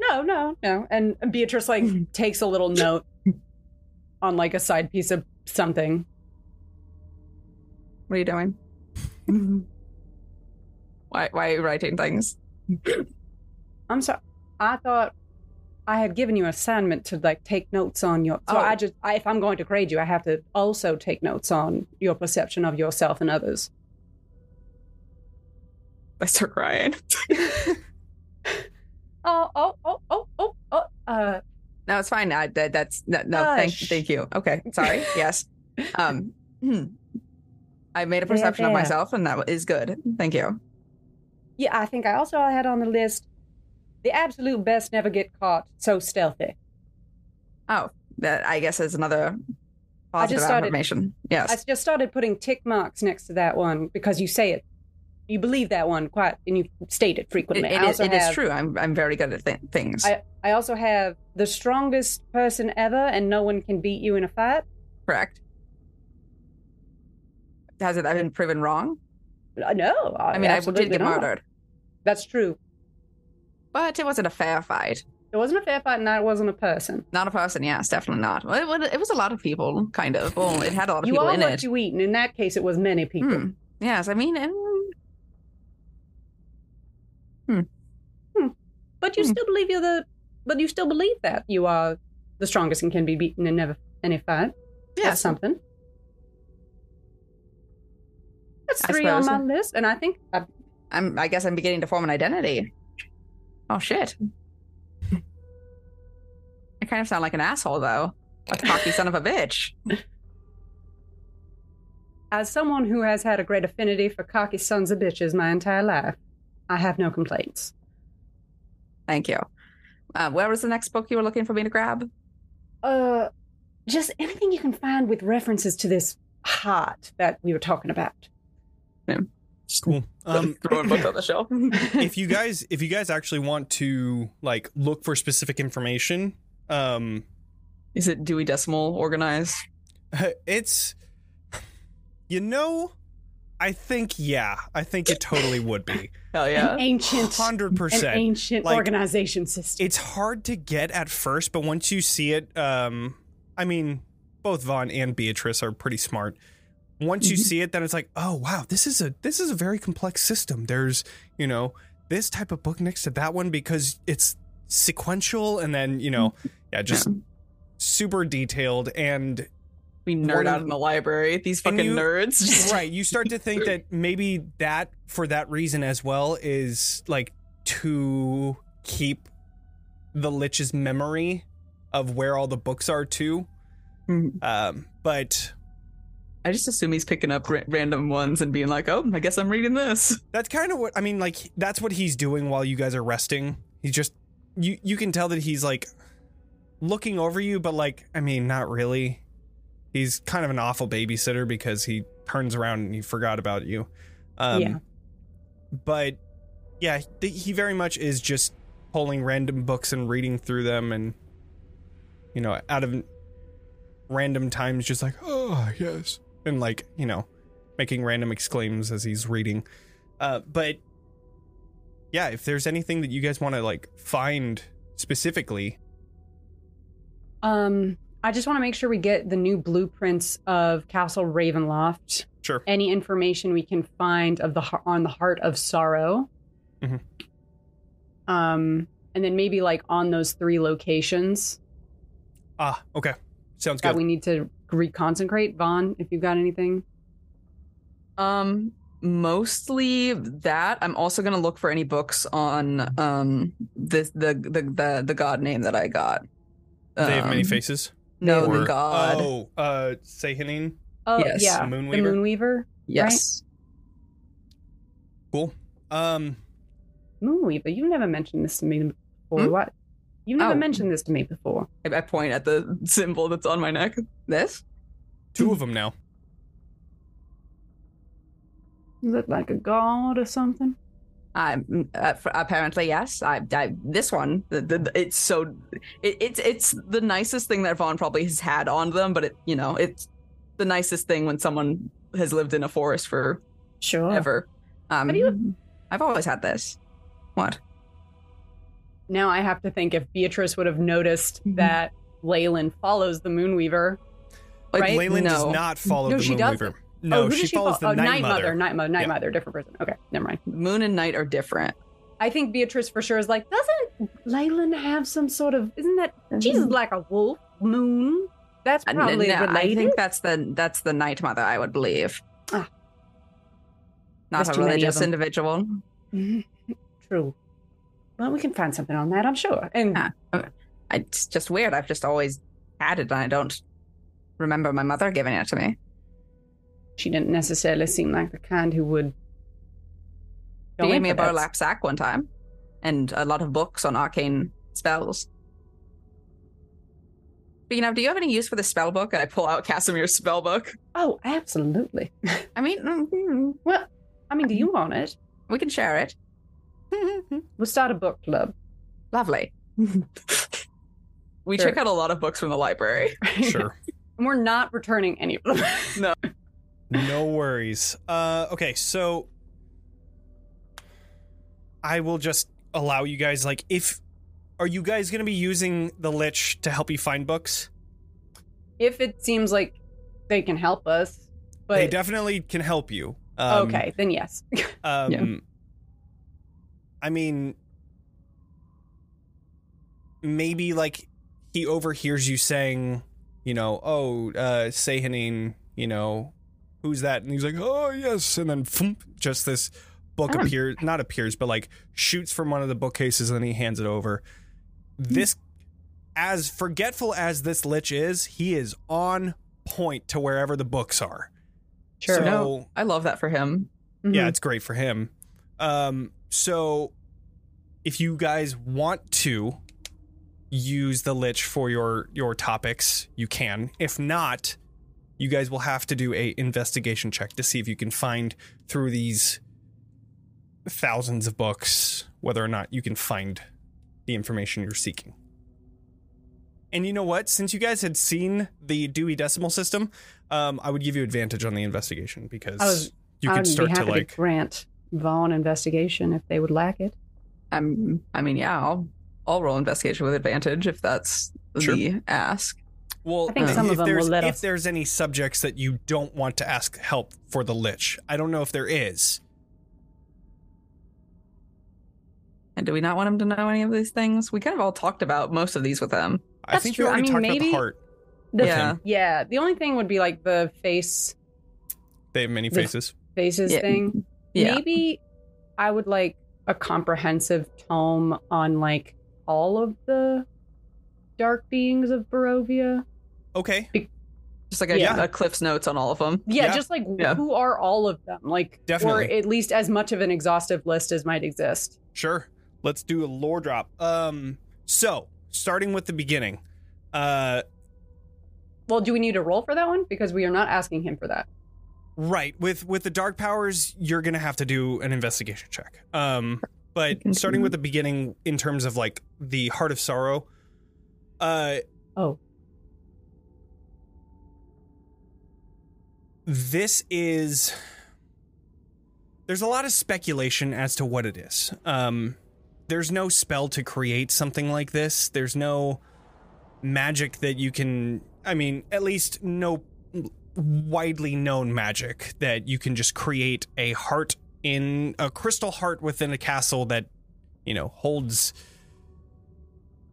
No, no, no. And Beatrice like takes a little note [laughs] on like a side piece of something. What are you doing? [laughs] why, why are you writing things? [laughs] I'm sorry. I thought I had given you an assignment to like take notes on your. So Oh. I just, I, if I'm going to grade you, I have to also take notes on your perception of yourself and others. I start crying. [laughs] Oh, oh, oh, oh, oh, oh. Uh, No, it's fine. I, that, that's no, no thank, thank you. Okay, sorry. yes. Um, hmm. I made a perception of myself, and that is good. Thank you. yeah, I think I also had on the list the absolute best never get caught. So stealthy. Oh, that I guess is another positive started- affirmation. Yes. I just started putting tick marks next to that one because you say it. You believe that one quite, and you state it It, frequently. it I is, it is true. I'm I'm very good at th- things. I, I also have the strongest person ever, and no one can beat you in a fight. Correct. Has it been proven wrong? Uh, No, I mean, I did get murdered, That's true. but it wasn't a fair fight. It wasn't a fair fight, and that wasn't a person. Not a person, yes, definitely not. Well, It, it was a lot of people, kind of. Well, it had a lot of You people are in what it. you eat, and in that case, it was many people. Hmm. Yes, I mean, and But you Hmm. still believe you're the. But you still believe that you are the strongest and can be beaten in never any fight. That's yes, something. That's three on my list, and I think I, I'm. I guess I'm beginning to form an identity. Oh shit! I kind of sound like an asshole, though. A cocky son of a bitch. as someone who has had a great affinity for cocky sons of bitches my entire life, I have no complaints. Thank you. Uh, where was the next book you were looking for me to grab? Uh, just anything you can find with references to this heart that we were talking about. Cool. [laughs] Um, Throw a book on the shelf. [laughs] if you [laughs] guys if you guys actually want to like look for specific information, um, Is it Dewey Decimal organized? it's you know, I think yeah, I think it totally would be Hell yeah. An ancient, hundred percent, ancient Like- organization system. It's hard to get at first, but once you see it, um, I mean, both Von and Beatrice are pretty smart. Once you Mhm. see it, then it's like, oh wow, this is a this is a very complex system. There's you know this type of book next to that one because it's sequential, and then you know, yeah, just Yeah. super detailed and We nerd One out of- in the library. These fucking you- nerds. [laughs] Right [laughs] you start to think that maybe that for that reason as well is like to keep the lich's memory of where all the books are too Mhm. um but I just assume he's picking up ra- random ones and being like, "Oh, I guess I'm reading this." that's kind of what i mean like that's what he's doing while you guys are resting he's just you you can tell that he's like looking over you but like i mean not really he's kind of an awful babysitter because he turns around and he forgot about you um Yeah. but yeah th- he very much is just pulling random books and reading through them and you know out of random times just like oh yes and like you know making random exclaims as he's reading uh but yeah if there's anything that you guys want to like find specifically Um, I just want to make sure we get the new blueprints of Castle Ravenloft. sure Any information we can find of the on the heart of sorrow. Mhm. Um, and then maybe like on those three locations ah okay sounds that good we need to reconcentrate. Von, if you've got anything. Um, mostly that. I'm also gonna look for any books on um the the the the, the god name that I got. they have many Um, faces No, Or- the god. oh uh Sehanin Oh Yes. yeah, The the Moonweaver? Moonweaver. yes. cool um Moonweaver. You never mentioned this to me before. Hmm? What? You never Oh. mentioned this to me before. I, I point at the symbol that's on my neck. This. two of them now Is it like a god or something? I uh, apparently yes. I, I this one. The, the, it's so. It, it's it's the nicest thing that Von probably has had on them, but it you know it's the nicest thing when someone has lived in a forest for Sure. ever. Um, Have you- I've always had this. What? Now I have to think if Beatrice would have noticed Mhm. that Leyland follows the Moonweaver. Like, Right? Leyland does not follow No, the she Moonweaver no oh, she she follows follow? the oh, night, mother, Night Mother, Night Yeah. Mother, different person. Okay, never mind. Moon and night are different. I think Beatrice for sure is like, doesn't Leyland have some sort of? Isn't that she's like a wolf moon? That's Uh, probably no, I think that's the that's the night mother. I would believe. Ah. Not There's a too many of religious individual. [laughs] True. Well, we can find something on that, I'm sure. And Ah. It's just weird. I've just always had it, and I don't remember my mother giving it to me. she didn't necessarily seem like the kind who would. She gave me a burlap sack one time, and a lot of books on arcane spells. Beanav, do you have any use for the spell book? And I pull out Kasimir's spell book. Oh, absolutely. I mean, mm, Well, I mean, do you want it? we can share it. [laughs] We'll start a book club. Lovely. we Sure. check out a lot of books from the library. Sure. and we're not returning any of them. [laughs] no No worries. Uh, okay, so I will just allow you guys. Like, if are you guys going to be using the lich to help you find books? if it seems like they can help us, but they definitely can help you. Um, okay, then yes. [laughs] Um, Yeah. I mean, maybe like he overhears you saying, you know, oh, uh, Sehanin, you know, who's that? And he's like, oh, yes. And then thump, just this book Oh. appears, not appears, but like shoots from one of the bookcases and then he hands it over. This, as forgetful as this lich is, he is on point to wherever the books are. Sure. So, No, I love that for him. yeah, Mhm. it's great for him. Um, so if you guys want to use the lich for your your topics, you can. If not, you guys will have to do a investigation check to see if you can find through these thousands of books whether or not you can find the information you're seeking. And you know what? Since you guys had seen the Dewey Decimal System, um, I would give you advantage on the investigation because was- you could start to like grant Von investigation if they would lack it. I'm, I mean, yeah, I'll, I'll roll investigation with advantage if that's Sure. the ask. Well, I think if some of them there's, will let if us- there's any subjects that you don't want to ask help for the lich, I don't know if there is. And do we not want him to know any of these things? We kind of all talked about most of these with him. I That's think true. you I mean, talked about maybe- the heart. The- Yeah. Yeah. The only thing would be like the face They have many The- faces. faces Yeah. thing. Yeah. Maybe I would like a comprehensive tome on like all of the dark beings of Barovia. Okay, Just like a, Yeah. a Cliff's notes on all of them. Yeah, Yeah. just like Yeah. who are all of them? Like Definitely. or at least as much of an exhaustive list as might exist. sure. Let's do a lore drop. Um, so starting with the beginning. Uh, Well, do we need a roll for that one? Because we are not asking him for that. Right with with the dark powers, you're gonna have to do an investigation check. Um, but starting with the beginning in terms of like the heart of sorrow. Uh, Oh. this is there's a lot of speculation as to what it is um there's no spell to create something like this there's no magic that you can i mean at least no widely known magic that you can just create a heart in a crystal heart within a castle that you know holds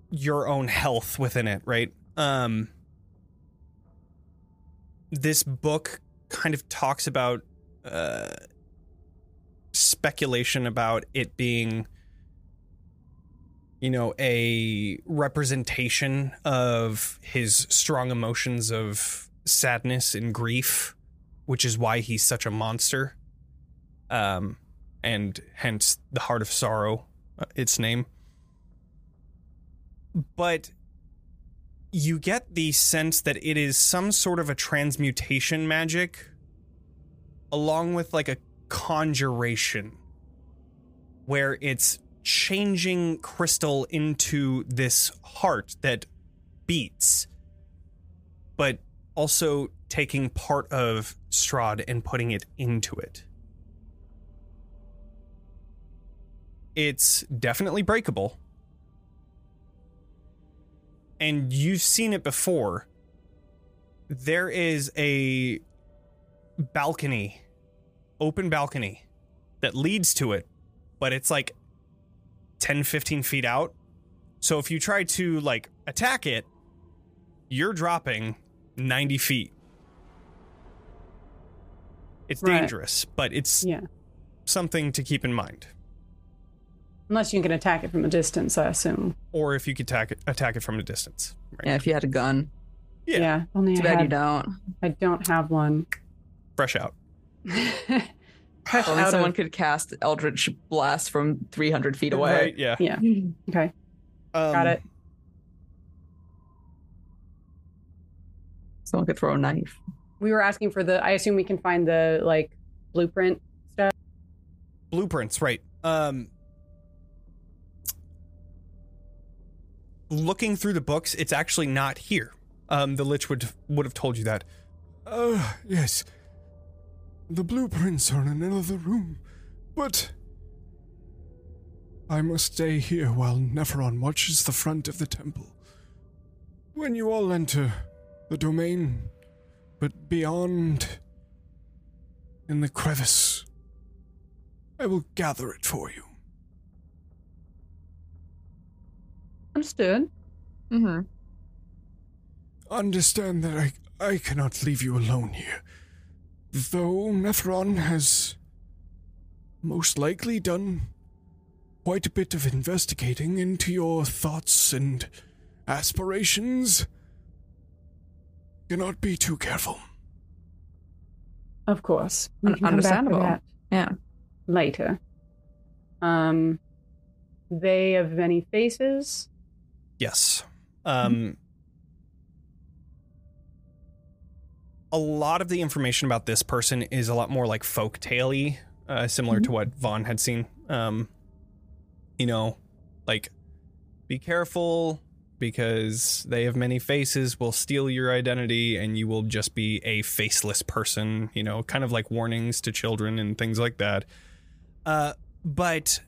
your own health within it right? Um this book kind of talks about uh, speculation about it being, you know, a representation of his strong emotions of sadness and grief, which is why he's such a monster. Um, and hence the heart of sorrow, uh, its name. But you get the sense that it is some sort of a transmutation magic along with like a conjuration where it's changing crystal into this heart that beats but also taking part of Strahd and putting it into it. It's definitely breakable and you've seen it before. There is a balcony, open balcony that leads to it, but it's like 10, 15 feet out. So if you try to like attack it, you're dropping 90 feet. It's Right. dangerous, but it's Yeah. something to keep in mind. Unless you can attack it from a distance, I assume. Or if you could attack it, attack it from a distance. Right? Yeah, if you had a gun. Yeah. Yeah. Only Too I, bad you don't. I don't have one. Fresh out. [laughs] Fresh Only out someone of- could cast Eldritch Blast from 300 feet away. Right, yeah. Yeah. Okay. Um, Got it. Someone could throw a knife. We were asking for the. I assume we can find the like blueprint stuff. blueprints right um looking through the books it's actually not here um the lich would would have told you that Uh, yes. The blueprints are in another room, but. I must stay here while Nephron watches the front of the temple. When you all enter the domain, but beyond. in the crevice, I will gather it for you. Understood. Mm-hmm. Understand that I, I cannot leave you alone here. Though Nephron has most likely done quite a bit of investigating into your thoughts and aspirations, cannot be too careful. Of course. We Un- can come understandable. that Yeah. later. Um, they have many faces. yes um a lot of the information about this person is a lot more like folk tale uh, similar to what Von had seen. Um, you know, like be careful because they have many faces, will steal your identity, and you will just be a faceless person. You know, kind of like warnings to children and things like that. Uh, but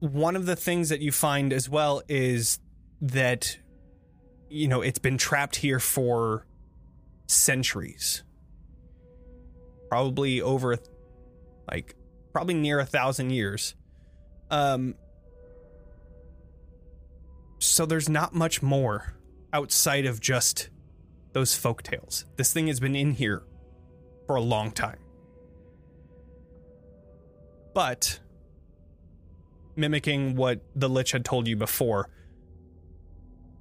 one of the things that you find as well is that you know it's been trapped here for centuries probably over like probably near a thousand years um so there's not much more outside of just those folk tales this thing has been in here for a long time. But mimicking what the lich had told you before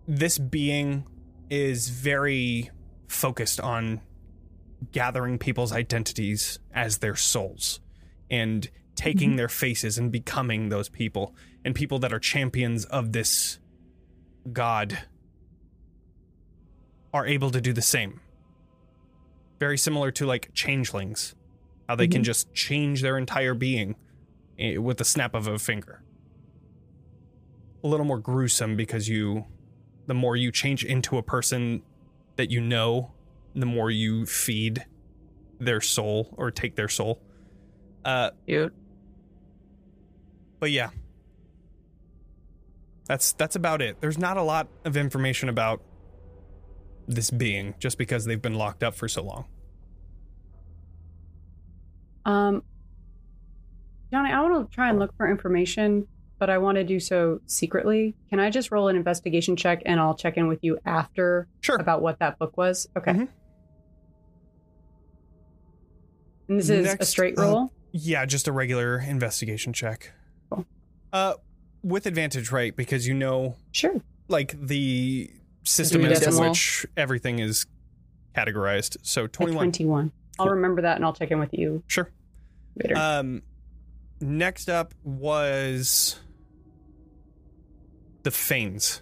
this being is very focused on gathering people's identities as their souls and taking mm-hmm. their faces and becoming those people and people that are champions of this god are able to do the same. Very similar to like changelings. How they can just change their entire being eh, with the snap of a finger. A little more gruesome because you the more you change into a person that you know, the more you feed their soul or take their soul. Uh, Cute. but yeah, that's that's about it. There's not a lot of information about this being just because they've been locked up for so long. Um, Jonny, I want to try and look for information, but I want to do so secretly. Can I just roll an investigation check and I'll check in with you after Sure. about what that book was? Okay. Mhm. And this is a straight roll. Yeah, just a regular investigation check. Cool. Uh, with advantage, right? Because you know Sure. like the system Three as which everything is categorized. So At 21. 21. I'll Cool. remember that and I'll check in with you Sure. later. Um, next up was the Fanes.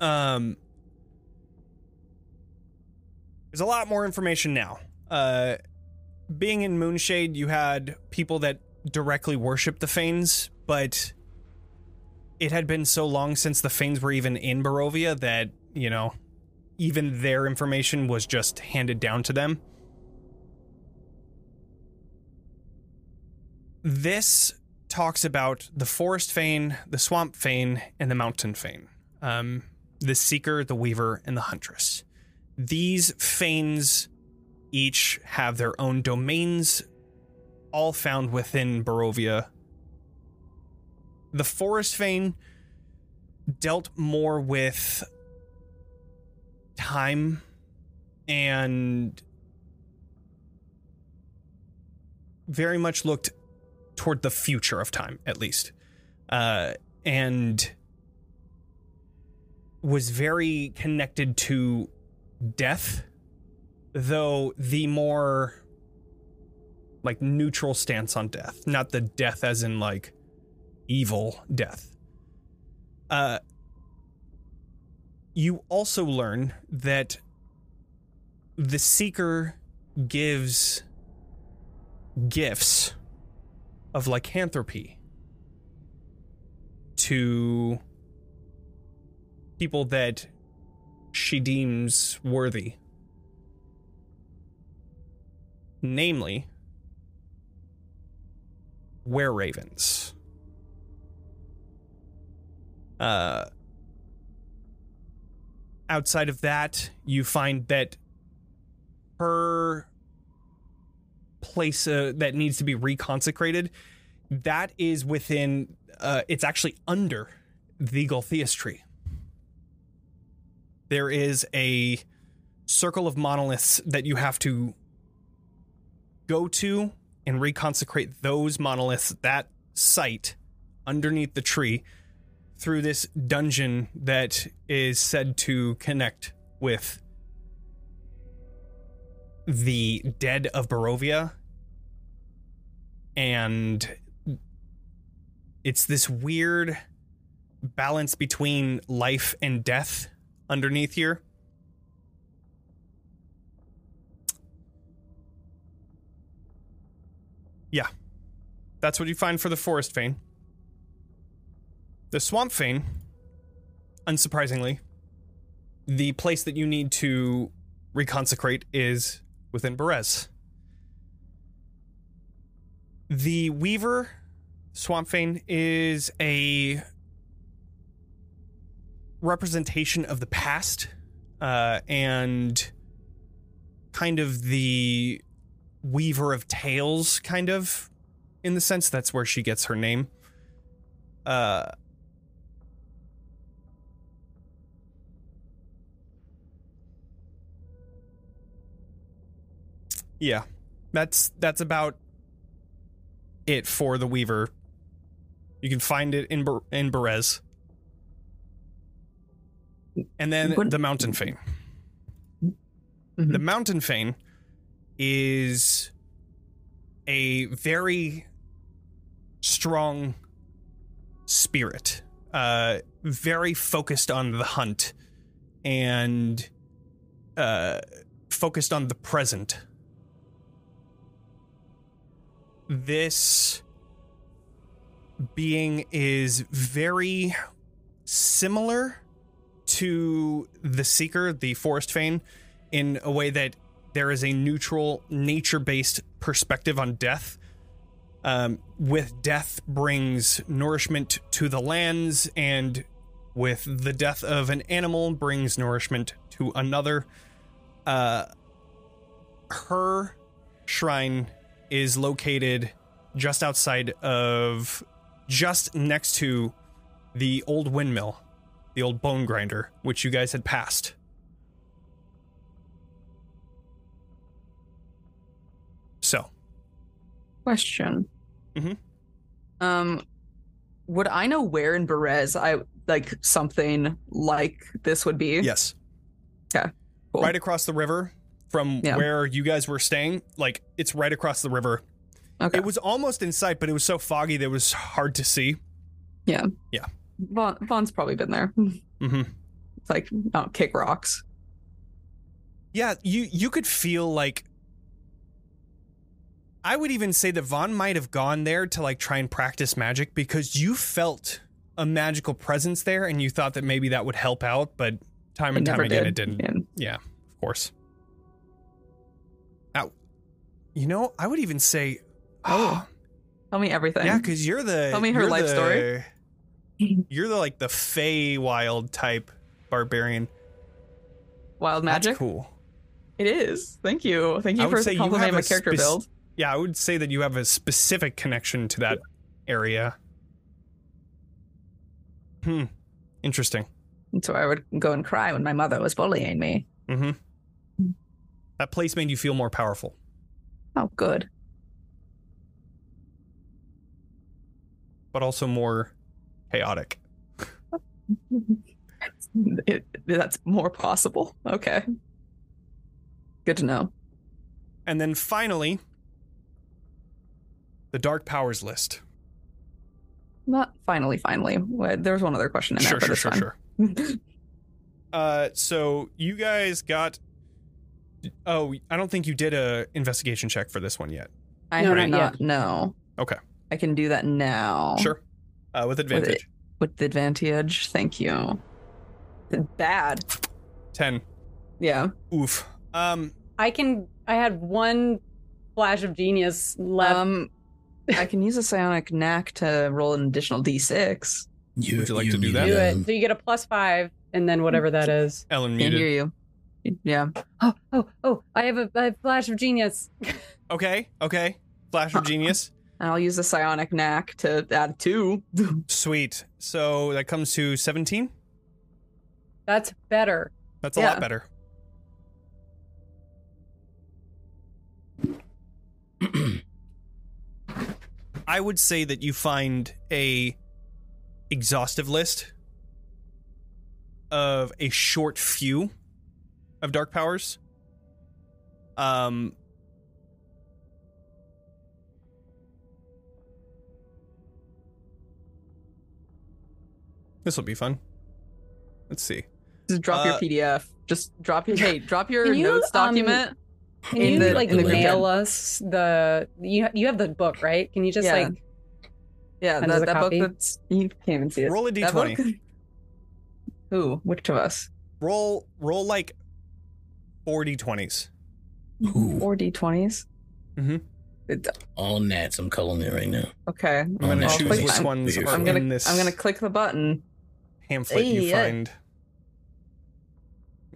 Um, there's a lot more information now. Uh, being in Moonshade, you had people that directly worshiped the Fanes, but it had been so long since the Fanes were even in Barovia that, you know, even their information was just handed down to them. This talks about the forest fane, the swamp fane, and the mountain fane. Um, the seeker, the weaver, and the huntress. These fanes each have their own domains, all found within Barovia. The forest fane dealt more with time and very much looked toward the future of time, at least, uh, and was very connected to death, though the more like neutral stance on death, not the death as in like evil death. Uh, you also learn that the Seeker gives gifts of lycanthropy to people that she deems worthy. Namely, were ravens. Uh, outside of that, you find that her place uh, that needs to be reconsecrated that is within uh, it's actually under the Gulthias tree. There is a circle of monoliths that you have to go to and reconsecrate those monoliths, that site underneath the tree, through this dungeon that is said to connect with the dead of Barovia. And it's this weird balance between life and death underneath here. Yeah. That's what you find for the forest fane. The swamp fane, unsurprisingly, the place that you need to reconsecrate is within Berez. The Weaver Swamp Fane is a representation of the past uh, and kind of the weaver of tales, kind of, in the sense that's where she gets her name. Uh, yeah, that's that's about it for the Weaver. You can find it in in Berez, and then the Mountain Fane. The Mountain Fane is a very strong spirit, uh, very focused on the hunt and uh, focused on the present. This being is very similar to the Seeker, the Forest Fane, in a way that there is a neutral, nature based perspective on death. Um, with death brings nourishment to the lands, and with the death of an animal brings nourishment to another. Uh, her shrine is located just outside of, just next to the old windmill, the old bone grinder, which you guys had passed. So, Question. Mhm. Um, would I know where in Berez I like something like this would be? yes. Cool. Right across the river from Yeah. where you guys were staying, like it's right across the river. Okay. It was almost in sight, but it was so foggy that it was hard to see. Yeah. Yeah. Von, Von's probably been there. [laughs] Mm-hmm. It's like not kick rocks. Yeah, you you could feel like I would even say that Von might have gone there to like try and practice magic because you felt a magical presence there and you thought that maybe that would help out, but time and time again did. it didn't. And Yeah, of course. You know, I would even say, [gasps] Oh. tell me everything. yeah, because you're the Tell me her life the- story. [laughs] You're the like the Fey wild type barbarian. Wild magic. That's cool. It is. Thank you. Thank you for complimenting my character build. Yeah, I would say that you have a specific connection to that area. Hmm. Interesting. And so I would go and cry when my mother was bullying me. Mm-hmm. That place made you feel more powerful. Oh, good. but also more chaotic. [laughs] It, that's more possible. Okay. Good to know. And then finally, the Dark Powers list. Not finally, finally. There's one other question in there, Sure, sure, sure, sure. [laughs] Uh, so you guys got. Oh, I don't think you did a investigation check for this one yet. I No, have not not. No. Okay. I can do that now. Sure. Uh, with advantage. With the advantage. Thank you. Bad. Ten. Yeah. Oof. Um. I can. I had one flash of genius left. Um, I can use a psionic knack to roll an additional d6. You, Would you like to do that? do it. So you get a plus five, and then whatever that is. Ellen Can't muted. hear you. Yeah. Oh, oh, oh! I have a, a flash of genius. [laughs] Okay. Okay. Flash of genius. And I'll use the psionic knack to add two. [laughs] Sweet. So that comes to seventeen. That's better. That's a Yeah. lot better. [clears throat] I would say that you find a exhaustive list of a short few of dark powers. Um This will be fun. Let's see. Just drop your Uh, PDF. Just drop your hey, drop your [laughs] you, notes um, document. Can you the- like in the mail us the you you have the book right? Can you just Yeah. like yeah, send us that, that book that's you can't even see it. Roll a That d20. [laughs] Who? Which of us? Roll roll like 40 20s. Ooh, Four d20s. Mhm. It- all nats. I'm calling it right now. Okay. I'm going to choose which I'm- ones I'm are I'm gonna in this I'm gonna click the button. pamphlet you yeah. find.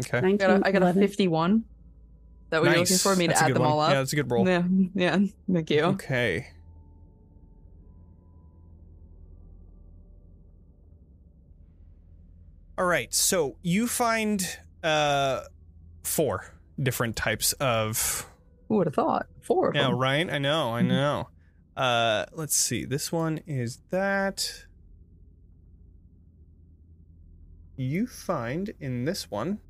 Okay. I got a, I got a 51. That what you're looking for me to That's a add them one. all up? Yeah, that's a good roll. Yeah, [laughs] yeah. Thank you. Okay. All right. So you find uh four different types of Who would have thought? Four of Yeah, them. right. I know. Mm-hmm. I know. Uh let's see. This one is that you find in this one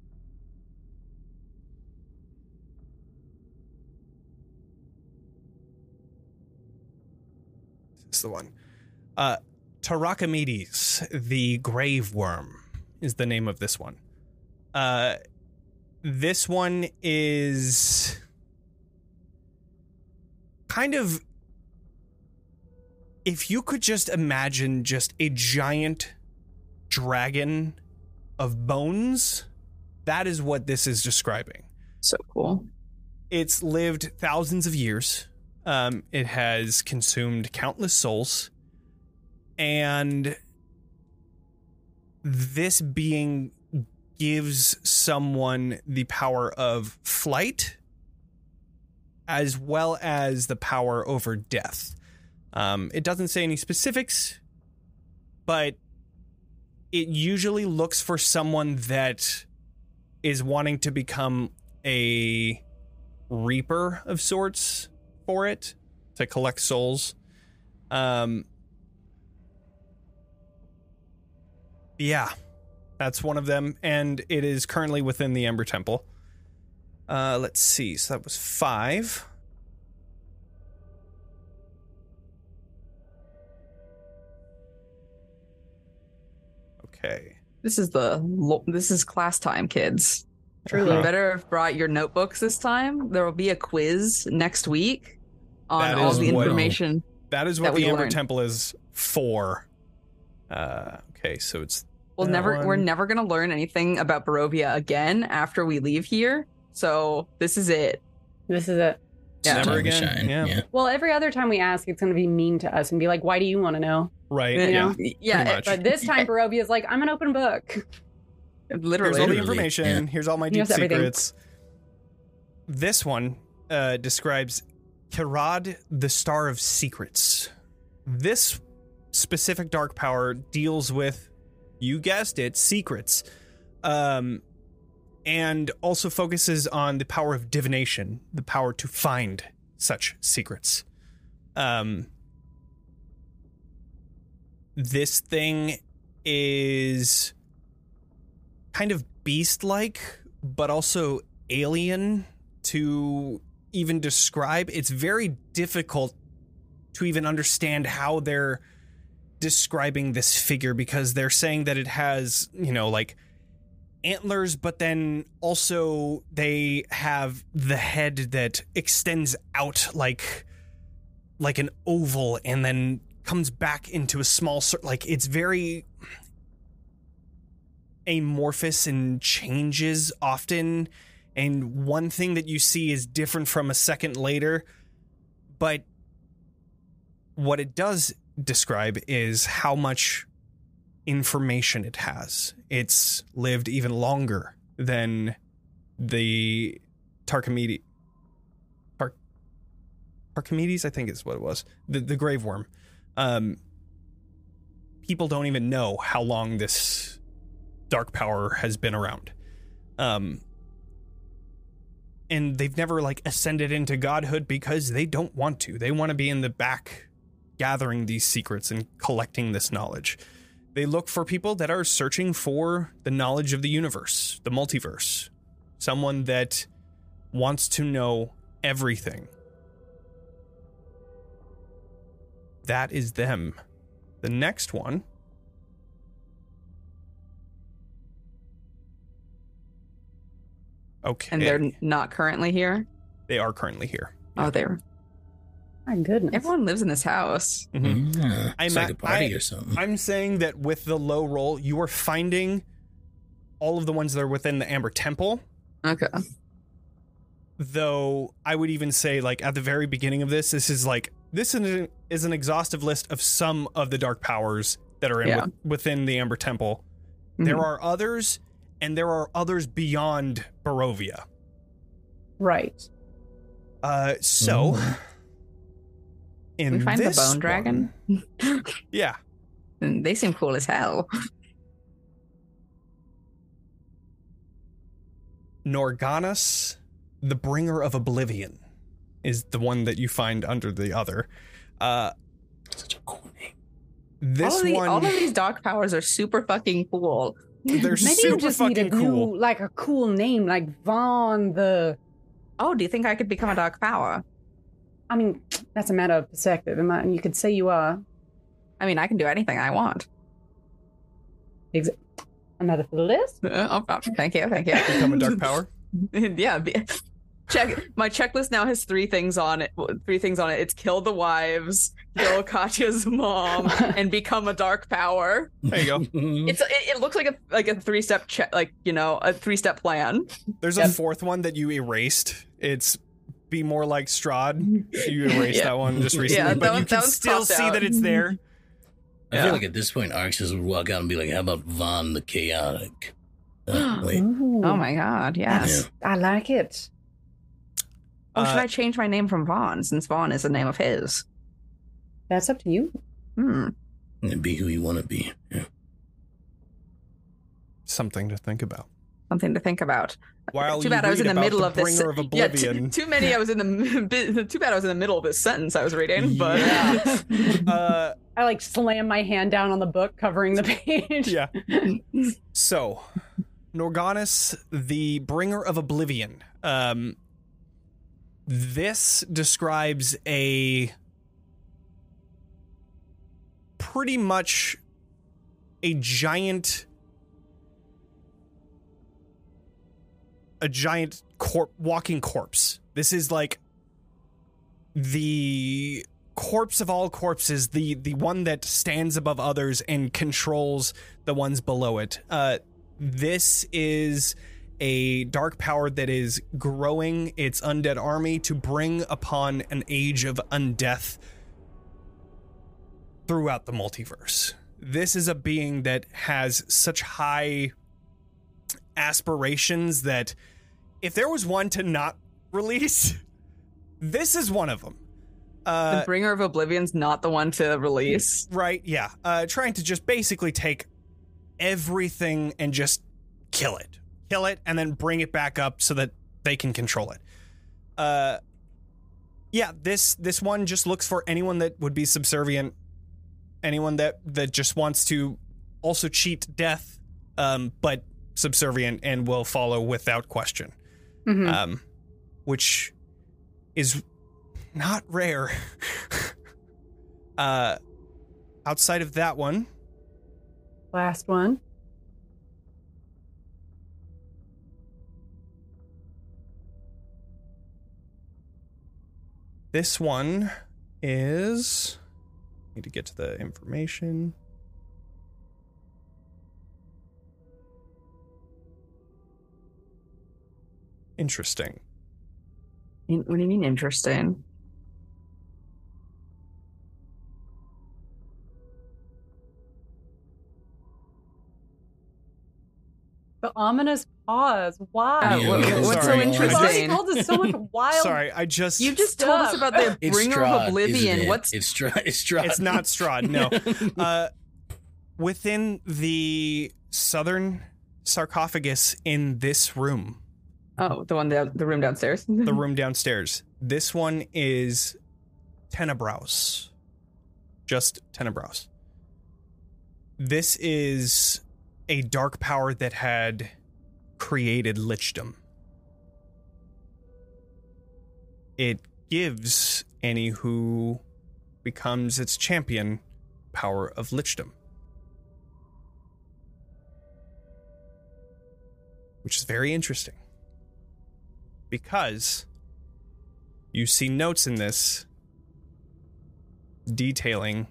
This is the one. Uh Tarakamedes, the grave worm is the name of this one. Uh this one is kind of if you could just imagine just a giant dragon of bones, that is what this is describing. So cool. It's lived thousands of years. Um, it has consumed countless souls. And this being gives someone the power of flight as well as the power over death. Um, it doesn't say any specifics, but it usually looks for someone that is wanting to become a reaper of sorts for it to collect souls. Um, yeah, that's one of them, and it is currently within the Amber Temple. Uh, let's see. So that was five. Okay. This is the lo- this is class time, kids. Truly. You better have brought your notebooks this time. There will be a quiz next week on That all the what- information. That is what we the Amber learned. Temple is for. Uh, okay, so it's We'll that never we're never gonna learn anything about Barovia again after we leave here. So this is it. this is it. Yeah. Never again, yeah. yeah. Well, every other time we ask, it's going to be mean to us and be like, "Why do you want to know?" right. You Yeah. know? Yeah, it- But this [laughs] time, Barovia is like, "I'm an open book." literally. Here's all the Literally, information. Here's all my deep Here's everything. secrets. This one uh, describes Khirad, the Star of Secrets. This specific dark power deals with, you guessed it, secrets. Um, and also focuses on the power of divination, the power to find such secrets. Um, this thing is kind of beast like, but also alien to even describe. It's very difficult to even understand how they're describing this figure because they're saying that it has, you know, like antlers, but then also they have the head that extends out like like an oval and then comes back into a small like it's very amorphous and changes often. And one thing that you see is different from a second later but what it does describe is how much information it has. It's lived even longer than the Tarakamedes. Tar- Tarakamedes, I think is what it was. The the grave worm. Um, people don't even know how long this dark power has been around. Um, and they've never like ascended into godhood because they don't want to. They want to be in the back gathering these secrets and collecting this knowledge. They look for people that are searching for the knowledge of the universe, the multiverse, someone that wants to know everything. That is them. The next one. Okay. And they're not currently here. they are currently here. Oh, they're My goodness. everyone lives in this house. Mhm. Mm, I'm it's like a- a party I- or something. I'm saying that with the low roll, you are finding all of the ones that are within the Amber Temple. Okay. Though I would even say, like at the very beginning of this, this is like this is an, is an exhaustive list of some of the dark powers that are in Yeah. with- within the Amber Temple. There Mhm. are others, and there are others beyond Barovia. right. Uh, so Mm. In we find the this bone dragon. [laughs] yeah, they seem cool as hell. Norganas, the bringer of oblivion, is the one that you find under the other. Uh, Such a cool name. this all, of the- one, all of these dark powers are super fucking cool. they're [laughs] Maybe super you just need a cool. new, like a cool name, like Von the. Oh, do you think I could become a dark power? I mean, [tsk] that's a matter of perspective. Am I- You could say you are. I mean, I can do anything I want. Another for the list. Uh, oh, oh, thank you, thank you. Become a dark [laughs] power. [laughs] yeah. Be, check. My checklist now has three things on it. Three things on it. It's kill the wives, kill [laughs] Katya's mom, and become a dark power. There you go. It's it, it looks like a like a three step check, like you know, a three step plan. There's a fourth one that you erased. It's be more like Strahd. You erased Yeah. that one just recently, Yeah, but one- you can still see out. that it's there. I Yeah. feel like at this point, Arxes would walk out and be like, "How about Von the Chaotic?" [gasps] Uh, Oh my god, yes. Yeah. I like it. Oh, should Uh, I change my name from Von since Von is the name of his? That's up to you. Hmm. and be who you want to be. Yeah. Something to think about. Something to think about. While too you bad I was in the middle the of this. of Yeah, too, too many. I was in the. [laughs] Too bad I was in the middle of this sentence I was reading. But Yeah. [laughs] uh, I like slam my hand down on the book covering the page. yeah. [laughs] So, Norganas, the bringer of oblivion. Um, this describes a pretty much a giant, a giant corp walking corpse. This is like the corpse of all corpses, the the one that stands above others and controls the ones below it. Uh, this is a dark power that is growing its undead army to bring upon an age of undeath throughout the multiverse. This is a being that has such high aspirations that if there was one to not release, [laughs] this is one of them. Uh, the bringer of oblivion's not the one to release. Right, yeah. Uh trying to just basically take everything and just kill it. Kill it and then bring it back up so that they can control it. Uh yeah, this this one just looks for anyone that would be subservient, anyone that that just wants to also cheat death um but subservient and will follow without question mm-hmm. um, which is not rare. [laughs] uh, outside of that one, last one. This one is need to get to the information. Interesting. In- What do you mean interesting? The ominous pause. Wow. Yeah, what- yeah, what's sorry. so I You've already interesting? told us so much [laughs] wild. Sorry, I just. You just told us about the It's bringer Strahd, of oblivion. isn't it? What's it's Strahd? It's Strahd. It's not Strahd, no. [laughs] uh, within the southern sarcophagus in this room, oh the one down the room downstairs? the [laughs] room downstairs, this one is Tenebrous. Just Tenebrous. This is a dark power that had created lichdom. It gives any who becomes its champion power of lichdom. Which is very interesting. Because you see notes in this detailing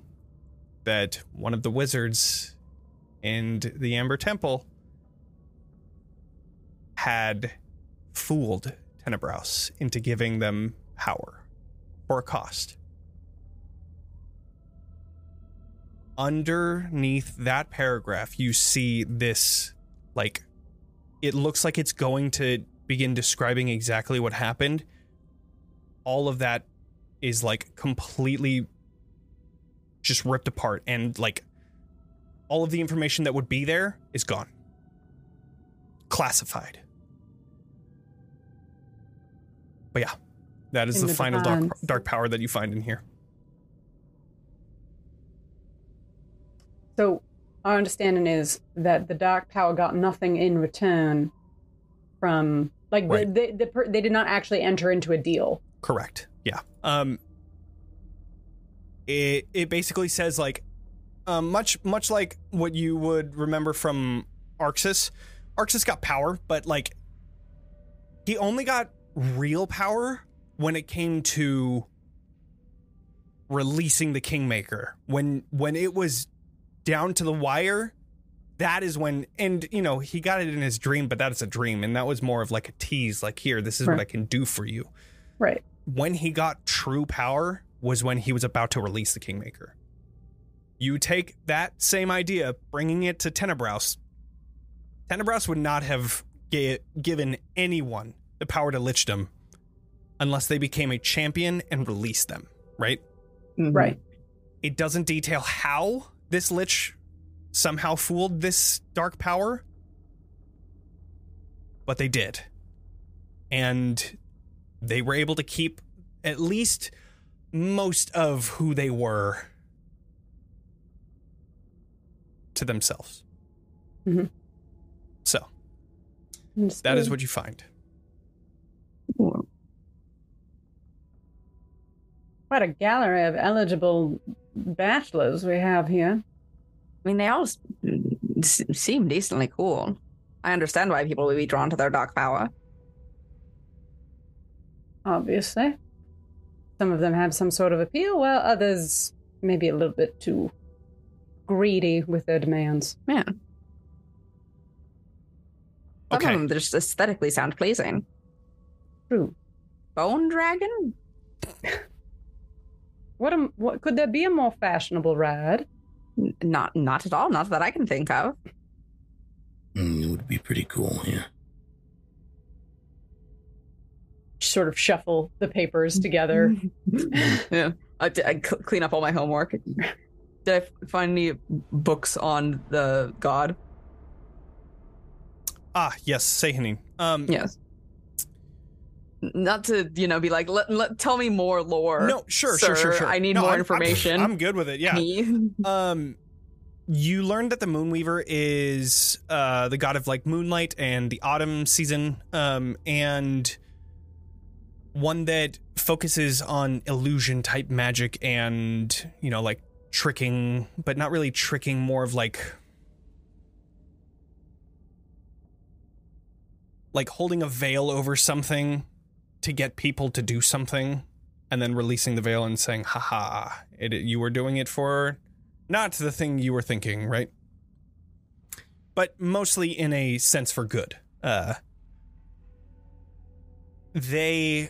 that one of the wizards in the Amber Temple had fooled Tenebrous into giving them power for a cost. Underneath that paragraph, you see this like it looks like it's going to begin describing exactly what happened. All of that is like completely just ripped apart and like all of the information that would be there is gone. Classified. But yeah, that is the, the final dark, dark power that you find in here. So our understanding is that the dark power got nothing in return from like Right. the, the, the per, they did not actually enter into a deal. Correct. Yeah. Um it it basically says like um much much like what you would remember from Arxes. Arxes got power, but like he only got real power when it came to releasing the Kingmaker. When when it was down to the wire, that is when and you know, he got it in his dream, but that is a dream and that was more of like a tease like here, this is what I can do for you Right. when he got true power was when he was about to release the Kingmaker. You take that same idea, bringing it to Tenebrous. Tenebrous would not have ga- given anyone the power to lichdom unless they became a champion and released them, right? Mm-hmm. Right. It doesn't detail how this lich somehow fooled this dark power, but they did. And they were able to keep at least most of who they were to themselves. Mhm. So that is what you find. What a gallery of eligible bachelors we have here. I mean, they all s- s- seem decently cool. I understand why people would be drawn to their dark power. Obviously, some of them have some sort of appeal, while others maybe a little bit too greedy with their demands. Yeah. Some Okay. of them just aesthetically sound pleasing. True. Bone dragon? [laughs] What a, what could there be a more fashionable ride? N- Not, not at all. Not that I can think of. Mm, it would be pretty cool, yeah. Sort of shuffle the papers together. [laughs] yeah, I, d- I cl- clean up all my homework. Did I find any books on the god? Ah, yes, Sehanin. Um, Yes. Not to you know be like let, let tell me more lore. No, sure, sure, sure, sure. I need No, more I'm- I'm- information. I'm, good with it. Yeah. [laughs] Um, you learned that the Moonweaver is uh the god of like moonlight and the autumn season, um, and one that focuses on illusion type magic and you know like tricking, but not really tricking, more of like like holding a veil over something to get people to do something and then releasing the veil and saying, haha, it, you were doing it for not the thing you were thinking, right? But mostly in a sense for good. Uh, they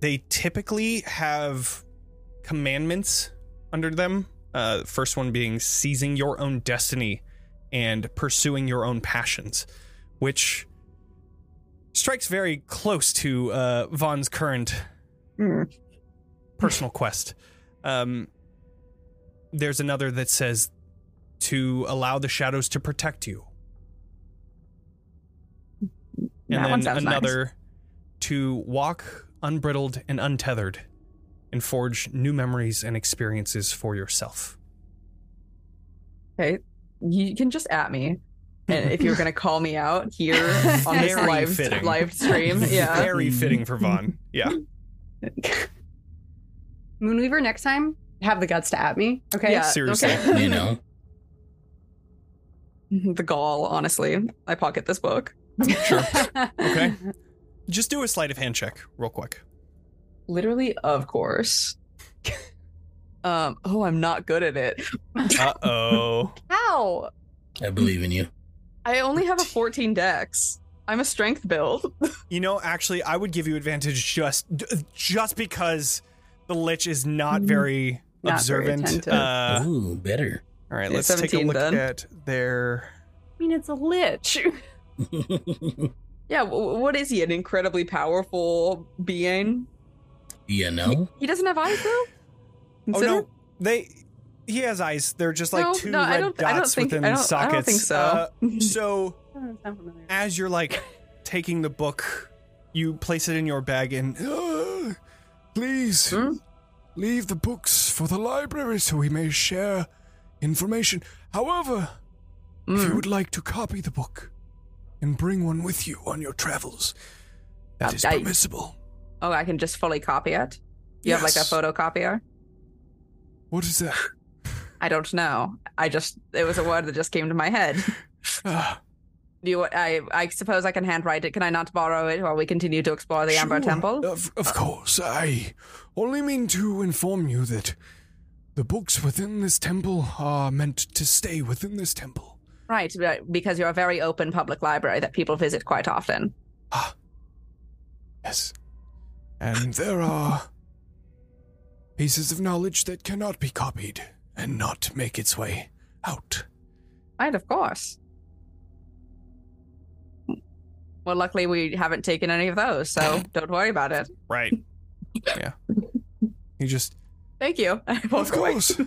they typically have commandments under them. Uh, first one being seizing your own destiny and pursuing your own passions, which strikes very close to uh, Von's current Hmm. personal [laughs] quest. Um, there's another that says to allow the shadows to protect you. And That then sounds nice. another to walk unbridled and untethered and forge new memories and experiences for yourself. Okay, you can just at me. And if you're gonna call me out here [laughs] on this Very live fitting. live stream, yeah. Very fitting for Von. Yeah. [laughs] Moonweaver, next time, have the guts to at me. Okay. Yeah, Seriously. okay. You know, [laughs] the gall, honestly. I pocket this book. Sure. Okay. Just do a sleight of hand check, real quick. Literally, of course. um, oh, I'm not good at it. Uh oh. How? I believe in you. I only have a [laughs] 14 dex. I'm a strength build. [laughs] You know, actually, I would give you advantage just just because the lich is not very Not observant. attentive. uh, Ooh, better. all right, let's take a look then. at their. I mean, it's a lich. [laughs] yeah, w- what is he? An incredibly powerful being? you know? He doesn't have eyes, though? Oh no, they. He has eyes. They're just like No, two no, I red don't- I don't dots think- within I don't- I don't sockets. think so. Uh, so [laughs] sound familiar. as you're like taking the book, you place it in your bag and Uh, please Hmm? leave the books for the library so we may share information. However, if Mm. you would like to copy the book and bring one with you on your travels, that Uh, is I- permissible. Oh, I can just fully copy it? You have like a photocopier? What is that? I don't know. I just, it was a word that just came to my head. [laughs] Do you, I, I suppose I can handwrite it. Can I not borrow it while we continue to explore the Amber Temple? Of, of course, I only mean to inform you that the books within this temple are meant to stay within this temple. Right, right, because you're a very open public library that people visit quite often. Ah, yes. And there are pieces of knowledge that cannot be copied and not make its way out. Right, of course. Well, luckily we haven't taken any of those, so don't worry about it. right. [laughs] Yeah. He just Thank you. [laughs] Of course.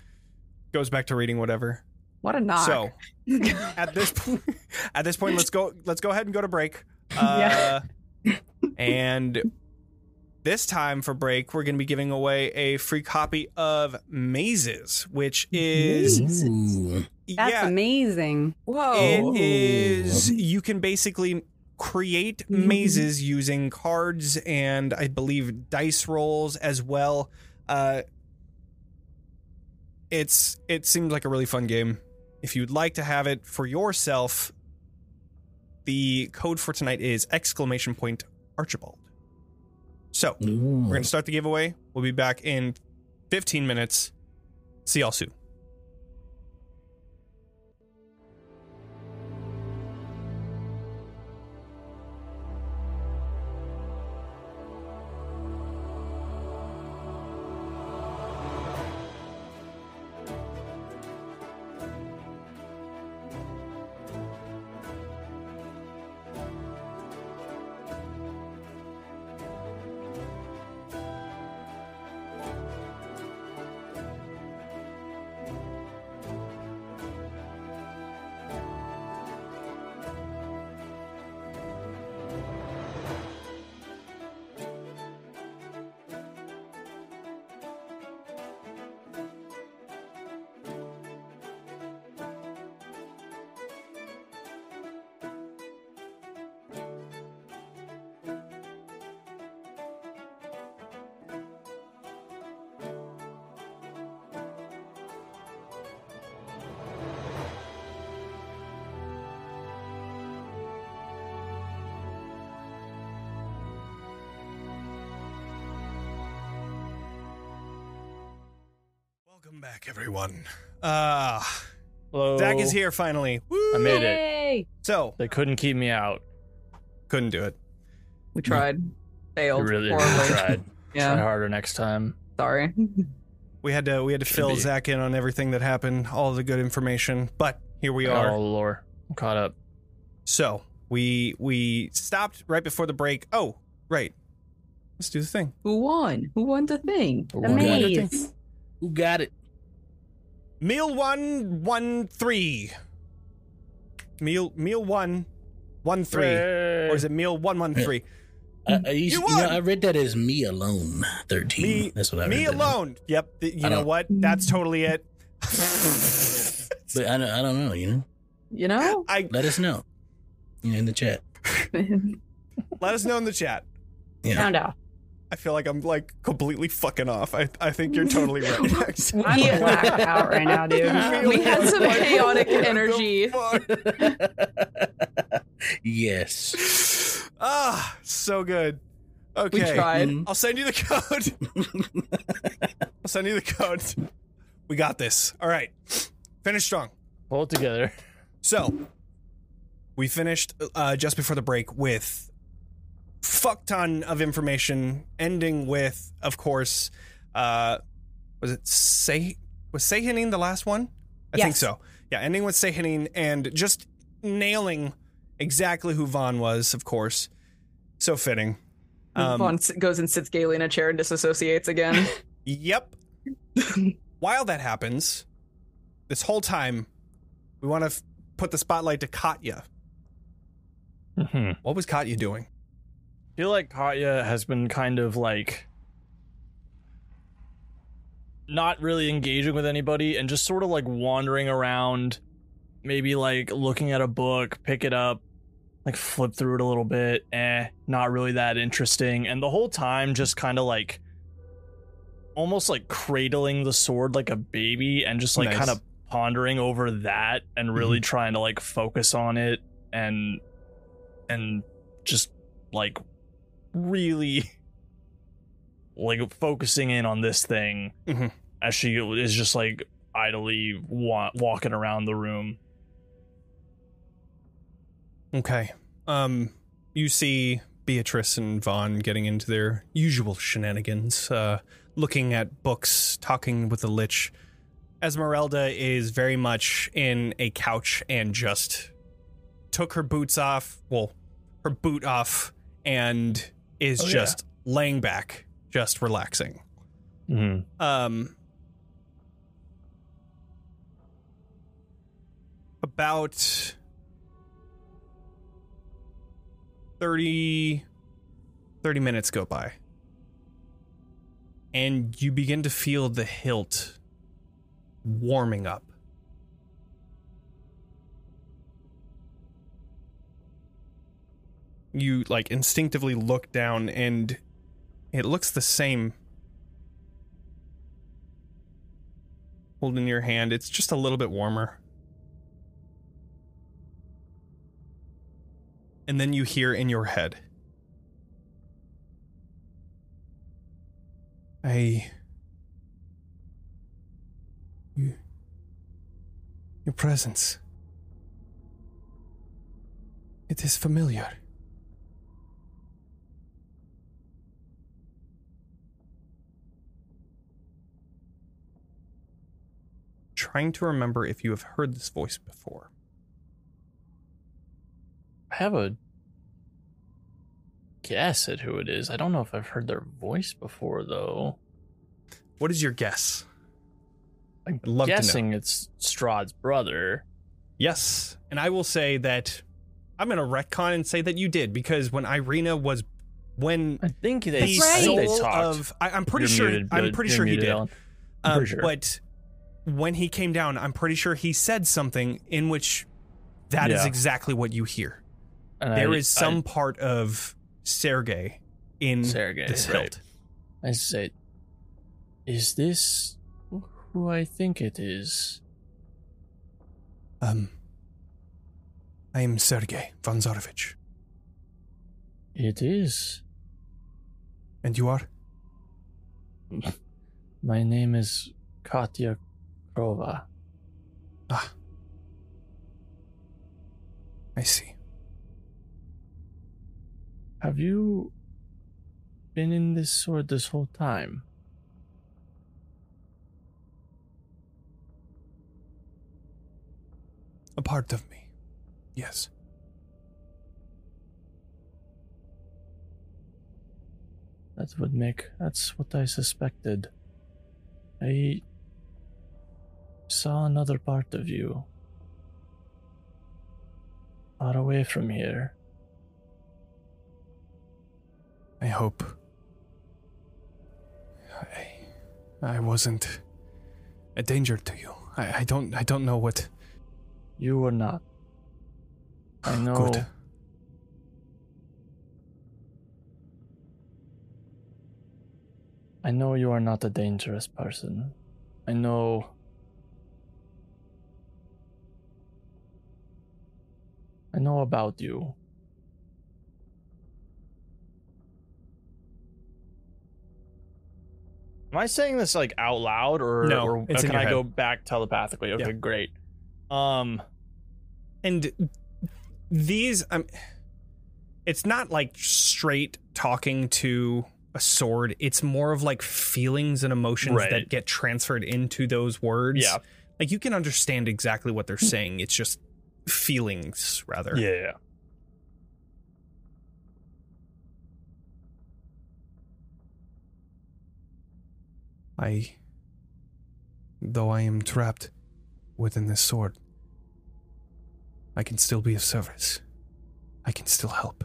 [laughs] goes back to reading whatever. What a knock. So at this point, at this point, let's go. Let's go ahead and go to break. Uh, and this time for break, we're going to be giving away a free copy of Mazes, which is Ooh. That's yeah, amazing. Whoa. it is. You can basically create mazes using cards and I believe dice rolls as well. Uh, it's it seems like a really fun game. If you'd like to have it for yourself, the code for tonight is exclamation point Archibald. So Ooh. we're gonna start the giveaway. We'll be back in 15 minutes. See y'all soon. Welcome back, everyone. Uh, Hello. Zack is here finally. Woo! I made it. Yay! So, They couldn't keep me out. couldn't do it. We tried. They Failed. really, horribly. really [laughs] tried. Try harder next time. Sorry. [laughs] We had to we had to fill be. Zack in on everything that happened, all the good information. But here we I got are. all the lore. I'm caught up. So we we stopped right before the break. Oh, right. Let's do the thing. Who won? Who won the thing? The One got it? maze. Who got it? Meal one one three. Meal meal one one three. Or is it meal one one three? I, I, used, You you know! I read that as me alone. Thirteen. Me That's what I me read that as. alone. Yep. th- You I know what? That's totally it. [laughs] But I don't, I don't know. You know, You know? I let us know. You know, in the chat. [laughs] let us know in the chat. Yeah. Found out. I feel like I'm like completely fucking off. I I think you're totally right. [laughs] actually. [laughs] I'm Yeah. blacked out right now, dude. [laughs] We had some chaotic energy. yes. Ah, so good. Okay. We Okay. tried. Mhm. I'll send you the code. I'll send you the code. We got this. All right. Finish strong. Pull it together. So, we finished uh, just before the break with fuck ton of information, ending with, of course, uh, was it Say was Sehanin the last one? I think so. Yeah, ending with Sehanin and just nailing exactly who Von was, of course. So fitting. Um, Von goes and sits gaily in a chair and disassociates again. [laughs] [laughs] Yep. While that happens, this whole time, we want to f- put the spotlight to Katya. hmm What was Katya doing? Feel like Katya has been kind of like not really engaging with anybody and just sort of like wandering around, maybe like looking at a book, pick it up, like flip through it a little bit, eh, not really that interesting. And the whole time just kind of like almost like cradling the sword like a baby and just like Nice. kind of pondering over that and really trying to like focus on it and and just like really [laughs] like focusing in on this thing Mhm. as she is just like idly wa- walking around the room. Okay. Um, you see Beatrice and Von getting into their usual shenanigans, uh, looking at books, talking with the Lich. Esmeralda is very much in a couch and just took her boots off, well, her boot off, and is Oh, yeah. just laying back, just relaxing. Mm-hmm. Um, about 30, 30 minutes go by. And you begin to feel the hilt warming up. You like instinctively look down and it looks the same holding your hand. It's just a little bit warmer. And then you hear in your head I. You. Your presence. It is familiar. Trying to remember if you have heard this voice before. I have a guess at who it is. I don't know if I've heard their voice before though. What is your guess? I'm love to know. guessing it's Strahd's brother. Yes. And I will say that I'm going to retcon and say that you did because when Ireena was when I when think they, the I think soul they talked. of I, I'm pretty You're sure muted, I'm pretty you're sure he did. Um, sure. But when he came down, I'm pretty sure he said something in which that is Yeah. exactly what you hear. And There I- is some part of Sergei in I, Sergei, this right. hilt. I say, is this who I think it is? Um, I am Sergei von Zarovich. It is. And you are? [laughs] My name is Katya Prova. Ah. I see. Have you been in this sword this whole time? A part of me. Yes. That would make. That's what I suspected. I saw another part of you. Far away from here. I hope. I, I wasn't a danger to you. I, I don't I don't know what You were not. I [sighs] know. Good. I know you are not a dangerous person. I know. I know about you. Am I saying this like out loud or, No, or it's in can I head. go back telepathically? Okay, Yeah. great. Um and these um it's not like straight talking to a sword it's more of like feelings and emotions Right. that get transferred into those words Yeah. like you can understand exactly what they're saying it's just feelings rather yeah, yeah. I though I am trapped within this sword. I can still be of service. I can still help.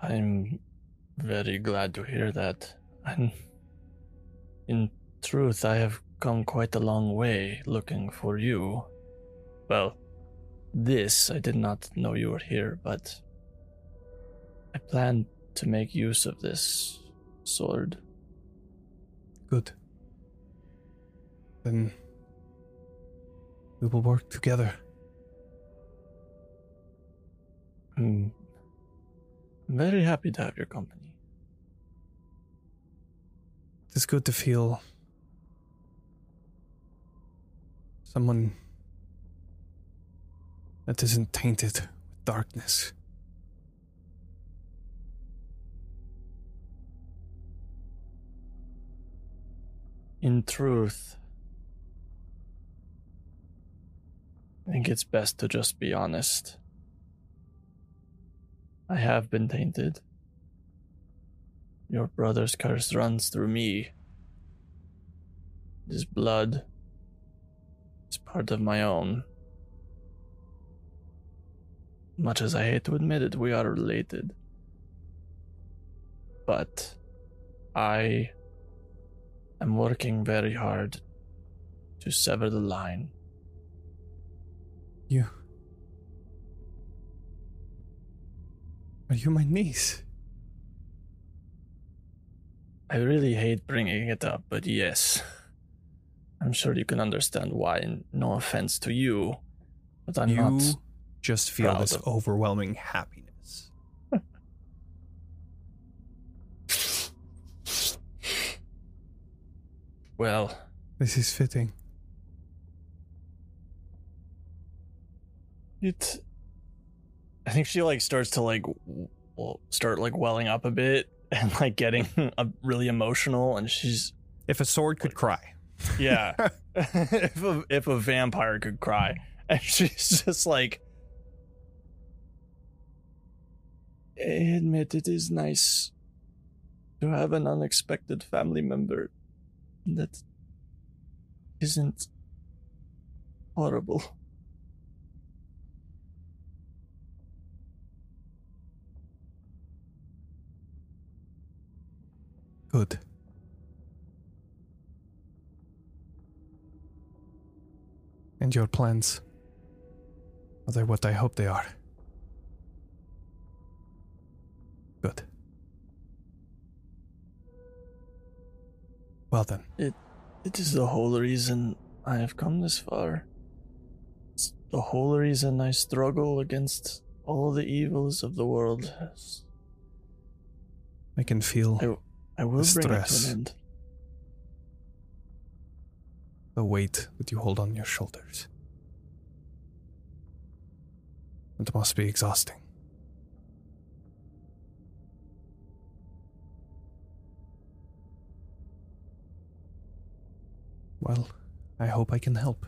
I'm very glad to hear that. And in truth, I have come quite a long way looking for you. Well, this, I did not know you were here, but I plan to make use of this sword. Good. Then we will work together. I'm very happy to have your company. It's good to feel someone that isn't tainted with darkness. In truth, I think it's best to just be honest. I have been tainted. Your brother's curse runs through me. His blood is part of my own. Much as I hate to admit it, we are related. But I am working very hard to sever the line. You. Are you my niece? I really hate bringing it up, but yes. I'm sure you can understand why, and no offense to you, but I'm you not. just feel this of- overwhelming happiness [laughs] Well, This is fitting. it. I think she like starts to like, w- well, start like welling up a bit [laughs] and like getting [laughs] really emotional, and she's if a sword could cry yeah. [laughs] if a, if a vampire could cry, [laughs] and she's just like. I admit it is nice to have an unexpected family member that isn't horrible. Good. And your plans? Are they what I hope they are? Good. Well then, It It is the whole reason I have come this far. It's the whole reason I struggle against all the evils of the world. I can feel I, I will bring it to Stress. The weight that you hold on your shoulders. It must be exhausting. Well, I hope I can help.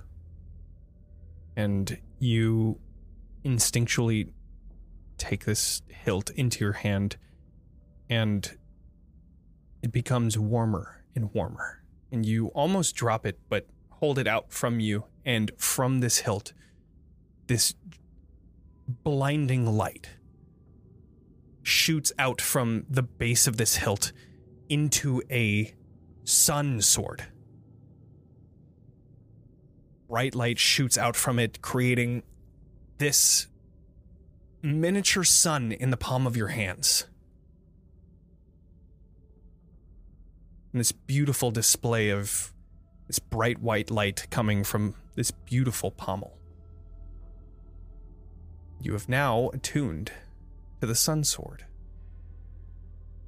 And you instinctually take this hilt into your hand, and it becomes warmer and warmer. And you almost drop it, but hold it out from you. And from this hilt, this blinding light shoots out from the base of this hilt into a sun sword. Bright light shoots out from it, creating this miniature sun in the palm of your hands. And this beautiful display of this bright white light coming from this beautiful pommel. You have now attuned to the Sun Sword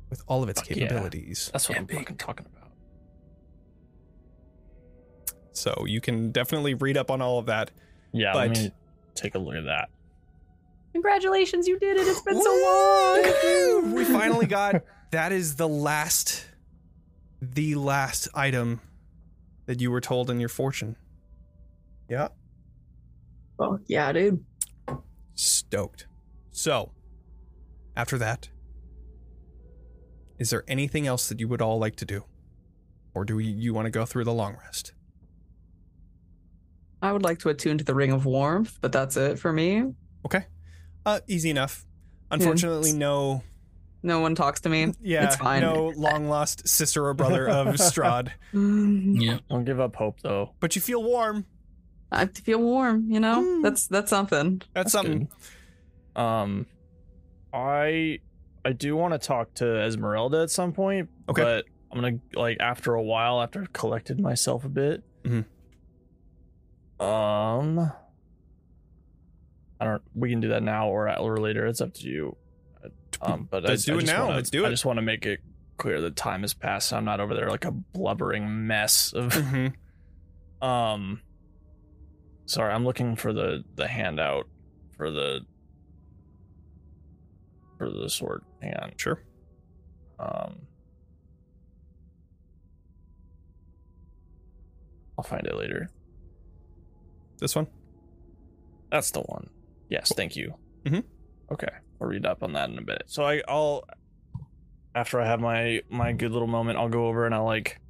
with all of its Fuck yeah. capabilities. That's what I'm Epic. fucking talking about. So you can definitely read up on all of that. Yeah, But- let me take a look at that. Congratulations, you did it. It's been so long. We finally got [laughs] that is the last the last item that you were told in your fortune. Yeah. Oh yeah, dude. Stoked. So, after that, is there anything else that you would all like to do? Or do you, you want to go through the long rest? I would like to attune to the ring of warmth, but that's it for me. Okay. Uh easy enough. Unfortunately no No one talks to me. yeah, it's fine. no long lost sister or brother of [laughs] Strahd. Yeah. [laughs] Don't give up hope though. But you feel warm. I feel warm. You know, Mm. that's that's something. That's, something. good. Um, I I do want to talk to Esmeralda at some point. Okay. But I'm gonna like after a while, after I've collected myself a bit. Mhm. Um, I don't. We can do that now or or later. It's up to you. Um, but Let's I, do I it just now. Wanna, Let's do it. I just want to make it clear that time has passed. so I'm not over there like a blubbering mess of. [laughs] Mhm. Um sorry, I'm looking for the the handout for the for the sword. Hang on. Sure. Um I'll find it later. This one? That's the one. Yes, thank you. Mhm. Okay, I'll read up on that in a bit. So I, I'll after I have my my good little moment, I'll go over and I'll like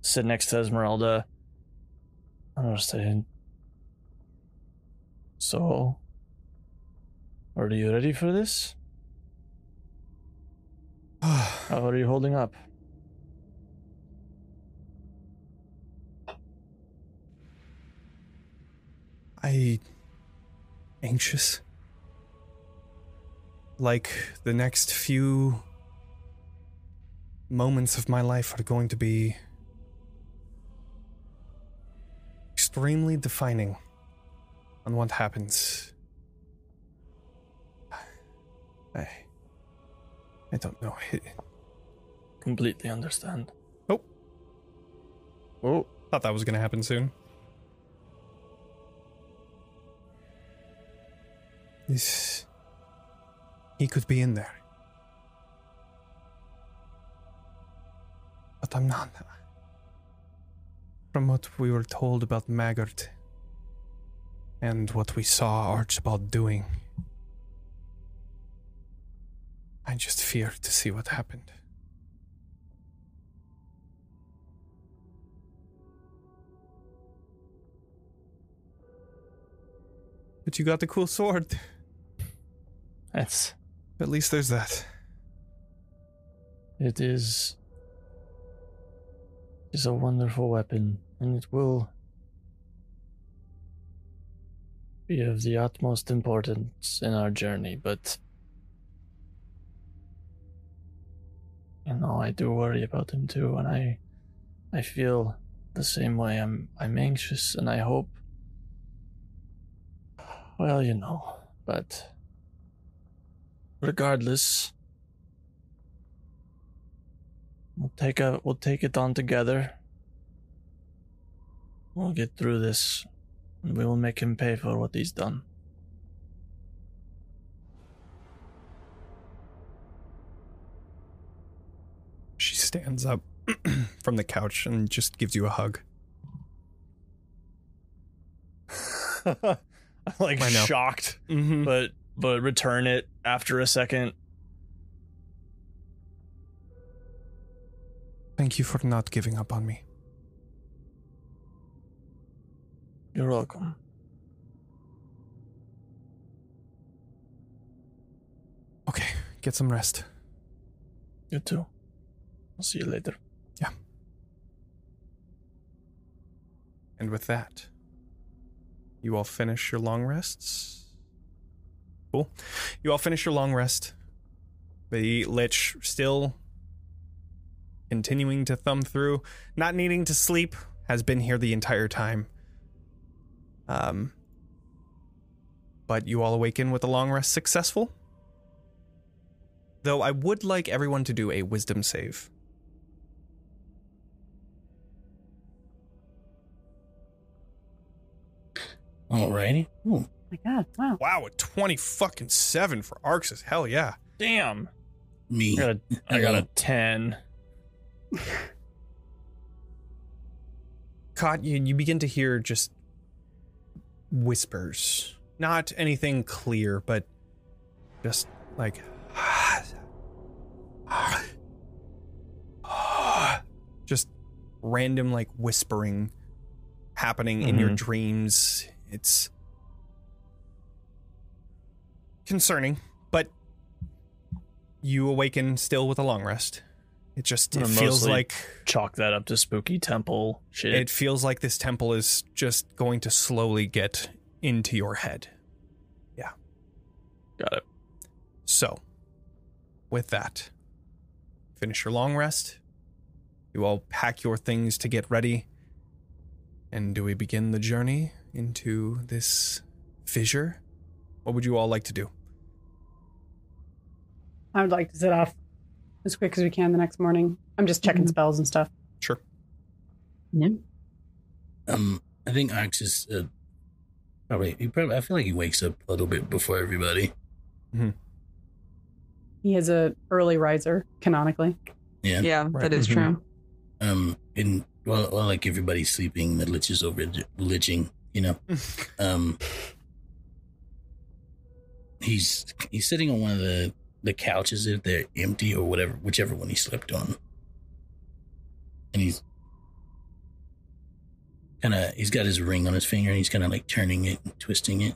sit next to Esmeralda. I'm just saying. So, are you ready for this? [sighs] Uh, How are you holding up? I anxious. Like the next few moments of my life are going to be extremely defining on what happens. I I don't know. [laughs] Completely understand. Oh. Oh, thought that was going to happen soon. This. He could be in there. But I'm not. From what we were told about Maggart and what we saw Archibald doing, I just fear to see what happened. But you got the cool sword. that's At least there's that. It is is a wonderful weapon, and it will be of the utmost importance in our journey, but you know, I do worry about him too, and I I feel the same way. I'm I'm anxious and I hope well, you know, but regardless We'll take a we'll take it on together. We'll get through this. and We will make him pay for what he's done. She stands up [clears throat] from the couch and just gives you a hug. [laughs] like I know. shocked, Mm-hmm. but but return it after a second. Thank you for not giving up on me. You're welcome. Okay, get some rest. You too. I'll see you later. Yeah. And with that, you all finish your long rests. Cool. You all finish your long rest. The Lich still continuing to thumb through, not needing to sleep, has been here the entire time. Um, but you all awaken with a long rest successful. Though I would like everyone to do a wisdom save. Alrighty. Ooh, my God, wow. Wow, a 20 fucking 7 for Arxes. Hell yeah. Damn. me. I got a, [laughs] I got a ten. [laughs] Caught you you begin to hear just whispers. Not anything clear, but just like [sighs] just random like whispering happening in your Mhm. dreams. It's concerning, but you awaken still with a long rest. It just it feels like Chalk that up to spooky temple shit. it feels like this temple is just going to slowly get into your head. Yeah. Got it. So, with that, finish your long rest. You all pack your things to get ready. And do we begin the journey into this fissure? What would you all like to do? I would like to set off as quick as we can the next morning. I'm just checking Mhm. spells and stuff. Sure. Yeah. Um, I think Ox is uh, probably. He probably. I feel like he wakes up a little bit before everybody. Hmm. He is a early riser, canonically. Yeah. Yeah, Right. that is Mhm. true. Um, and while, while like everybody's sleeping, the lich is over liching. You know. [laughs] Um, he's he's sitting on one of the the couches if they're empty or whatever, whichever one he slept on, and he's kind of he's got his ring on his finger and he's kind of like turning it and twisting it,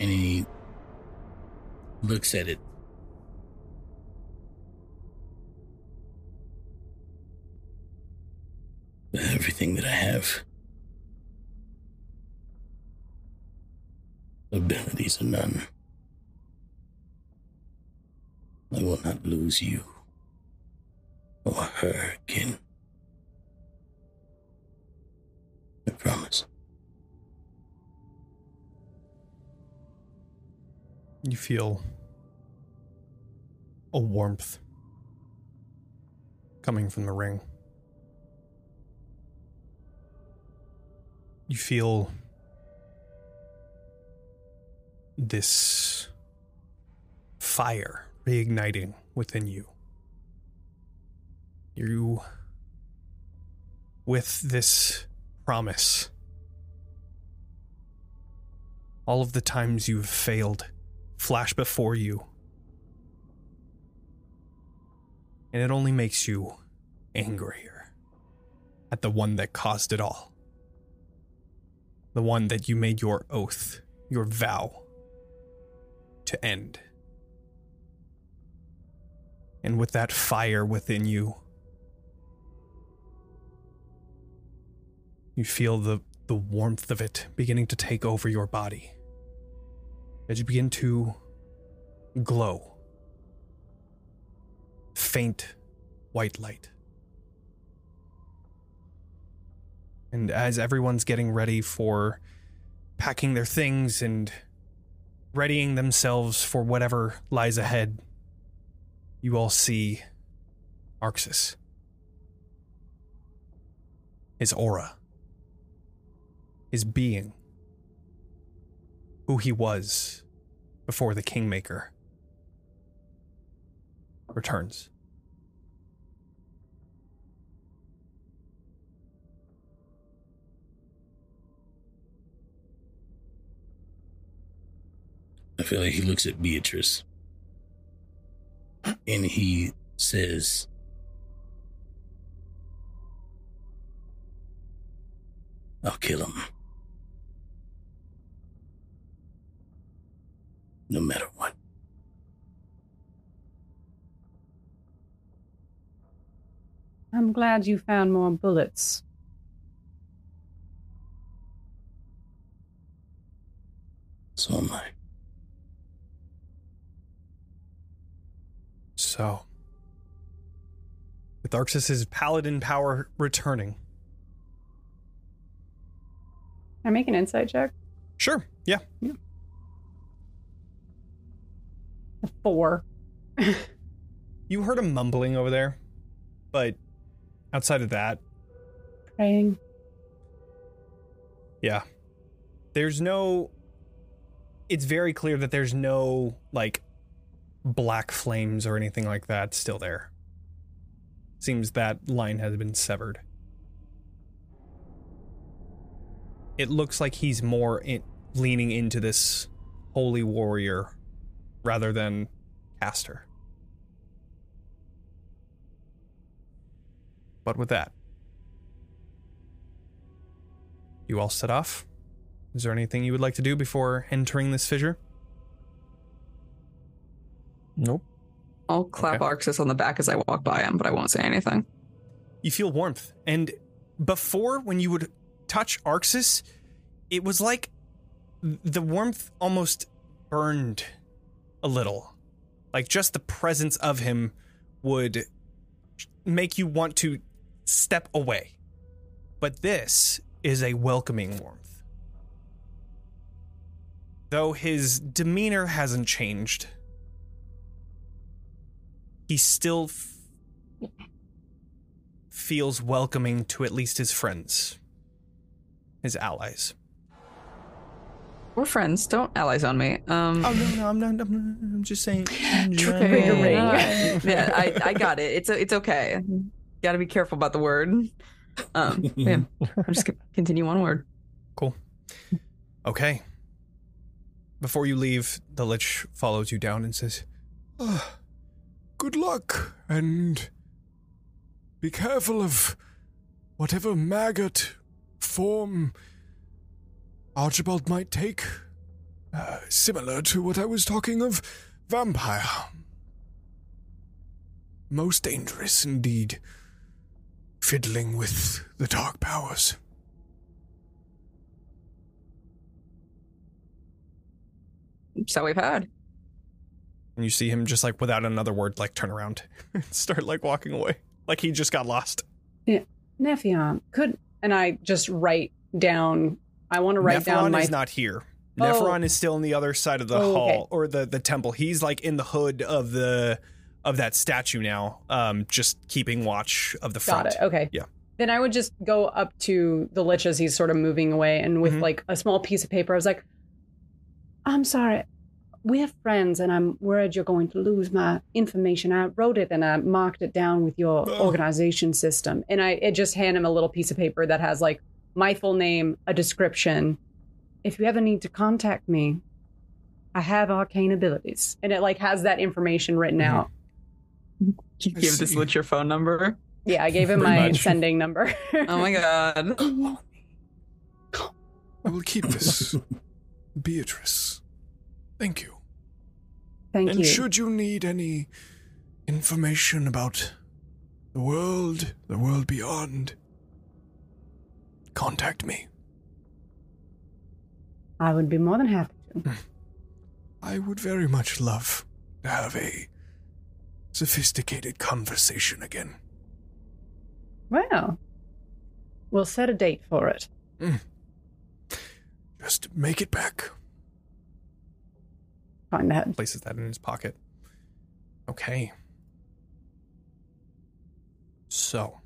and he looks at it. Everything that I have. Abilities are none. I will not lose you or her again. I promise. You feel a warmth coming from the ring. You feel this fire reigniting within you. You, with this promise, all of the times you've failed flash before you. And it only makes you angrier at the one that caused it all. The one that you made your oath, your vow to end. And with that fire within you, you feel the, the warmth of it beginning to take over your body as you begin to glow. Faint white light. And as everyone's getting ready for packing their things and readying themselves for whatever lies ahead, you all see Arxes. His aura, his being, who he was before the Kingmaker returns. I feel like he looks at Beatrice and he says, I'll kill him. No matter what. I'm glad you found more bullets. So am I. So, with Arxes's paladin power returning. Can I make an insight check? Sure, yeah. A four. [laughs] You heard him mumbling over there, but outside of that, Praying. yeah. There's no. It's very clear that there's no, like, black flames or anything like that still there. Seems that line has been severed. It looks like he's more in, leaning into this holy warrior rather than caster. But with that, you all set off? Is there anything you would like to do before entering this fissure? Nope. I'll clap Okay. Arxes on the back as I walk by him, but I won't say anything. You feel warmth. And before, when you would touch Arxes, it was like the warmth almost burned a little. Like just the presence of him would make you want to step away. But this is a welcoming warmth. Though his demeanor hasn't changed, he still f- feels welcoming to at least his friends, his allies. We're friends. Don't allies on me. Um, Oh no, no, I'm not. I'm, I'm just saying. okay. [laughs] yeah, I, I got it. It's it's okay. Got to be careful about the word. Um, [laughs] yeah, I'm just gonna continue onward. Cool. Okay. Before you leave, the lich follows you down and says, Ah, good luck, and be careful of whatever maggot form Archibald might take. Uh, similar to what I was talking of vampire. Most dangerous indeed. Fiddling with the dark powers. So we've had. And you see him just like without another word, like turn around [laughs] and start like walking away, like he just got lost. Yeah. Nephion, could and I just write down. I want to write Nephron down my. is not here. Oh. Nephron is still on the other side of the Oh, okay. hall or the the temple. He's like in the hood of the of that statue now, um, just keeping watch of the front. Got it. Okay. Yeah. Then I would just go up to the lich as he's sort of moving away, and with Mhm. like a small piece of paper, I was like, "I'm sorry, we're friends, and I'm worried you're going to lose my information. I wrote it and I marked it down with your Oh. organization system, and I it just hand him a little piece of paper that has like my full name, a description. If you ever need to contact me, I have arcane abilities, and it like has that information written Mhm. out. You I give this see. lich your phone number. Yeah, I gave him Pretty my much. sending number. [laughs] Oh my god. I will keep this. Beatrice. Thank you. Thank and you. should you need any information about the world, the world beyond, contact me. I would be more than happy to. Hmm. I would very much love to have a sophisticated conversation again. Well, we'll set a date for it. Hmm. Just make it back. Find that. Places that in his pocket. Okay. So,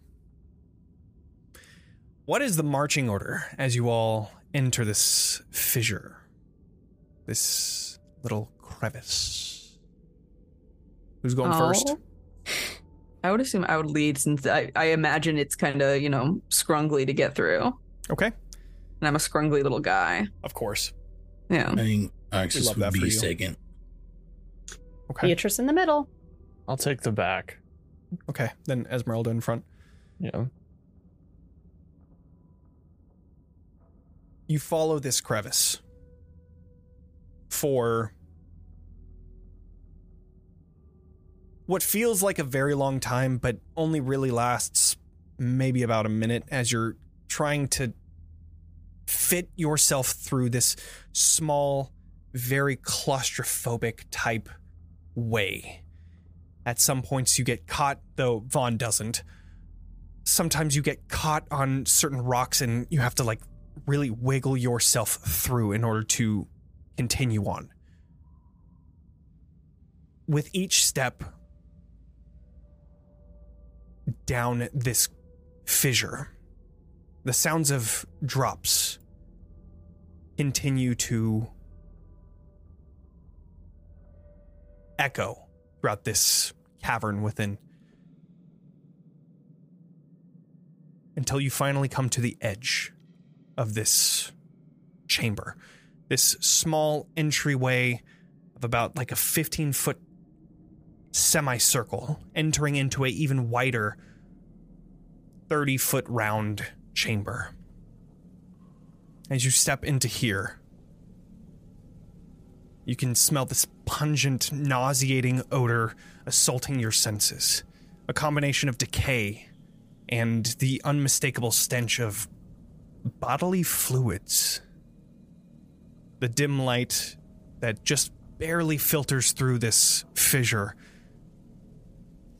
What is the marching order as you all enter this fissure? This little crevice. Who's going oh. first? Oh. I would assume I would lead since I, I imagine it's kind of, you know, scrungly to get through. Okay. And I'm a scrungly little guy. Of course. Yeah. I think Arxes love would be you. second. Okay. Beatrice in the middle. I'll take the back. Okay. Then Esmeralda in front. Yeah. You follow this crevice for what feels like a very long time, but only really lasts maybe about a minute as you're trying to fit yourself through this small, very claustrophobic type way. At some points, you get caught, though Von doesn't. Sometimes you get caught on certain rocks and you have to, like, really wiggle yourself through in order to continue on. With each step down this fissure, the sounds of drops continue to echo throughout this cavern within until you finally come to the edge of this chamber. This small entryway of about like a 15 foot semicircle entering into a even wider 30 foot round chamber. As you step into here, you can smell this pungent, nauseating odor assaulting your senses. A combination of decay and the unmistakable stench of bodily fluids. The dim light that just barely filters through this fissure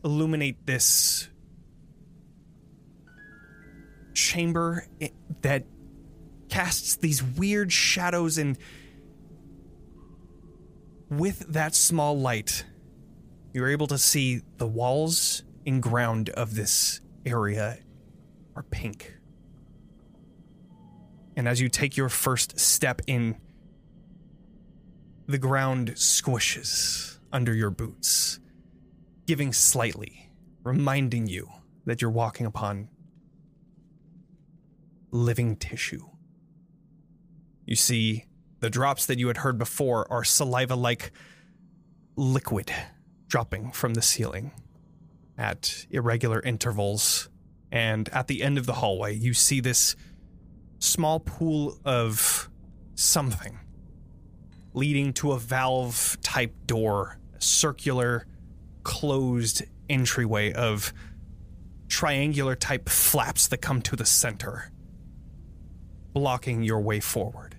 illuminate this chamber that casts these weird shadows and with that small light you're able to see the walls and ground of this area are pink and as you take your first step in, the ground squishes under your boots, giving slightly, reminding you that you're walking upon living tissue. You see, the drops that you had heard before are saliva like liquid dropping from the ceiling at irregular intervals. And at the end of the hallway, you see this small pool of something leading to a valve type door, circular closed entryway of triangular type flaps that come to the center, blocking your way forward.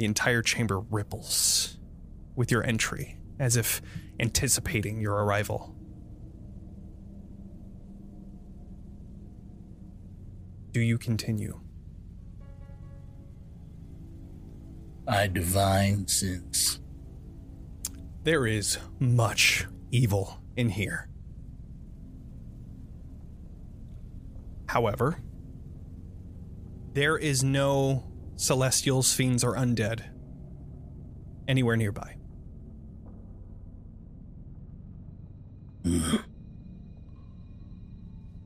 The entire chamber ripples with your entry, as if anticipating your arrival. Do you continue? I divine sense. There is much evil in here. However, there is no celestials, fiends, or undead anywhere nearby. [sighs]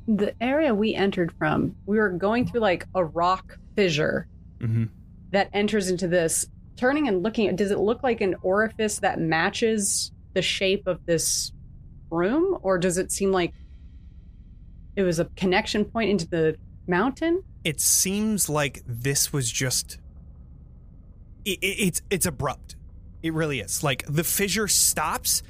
The area we entered from, we were going through like a rock fissure Mm-hmm. that enters into this. Turning and looking at, does it look like an orifice that matches the shape of this room, or does it seem like it was a connection point into the mountain? It seems like this was just. It, it, it's it's abrupt. It really is. Like the fissure stops,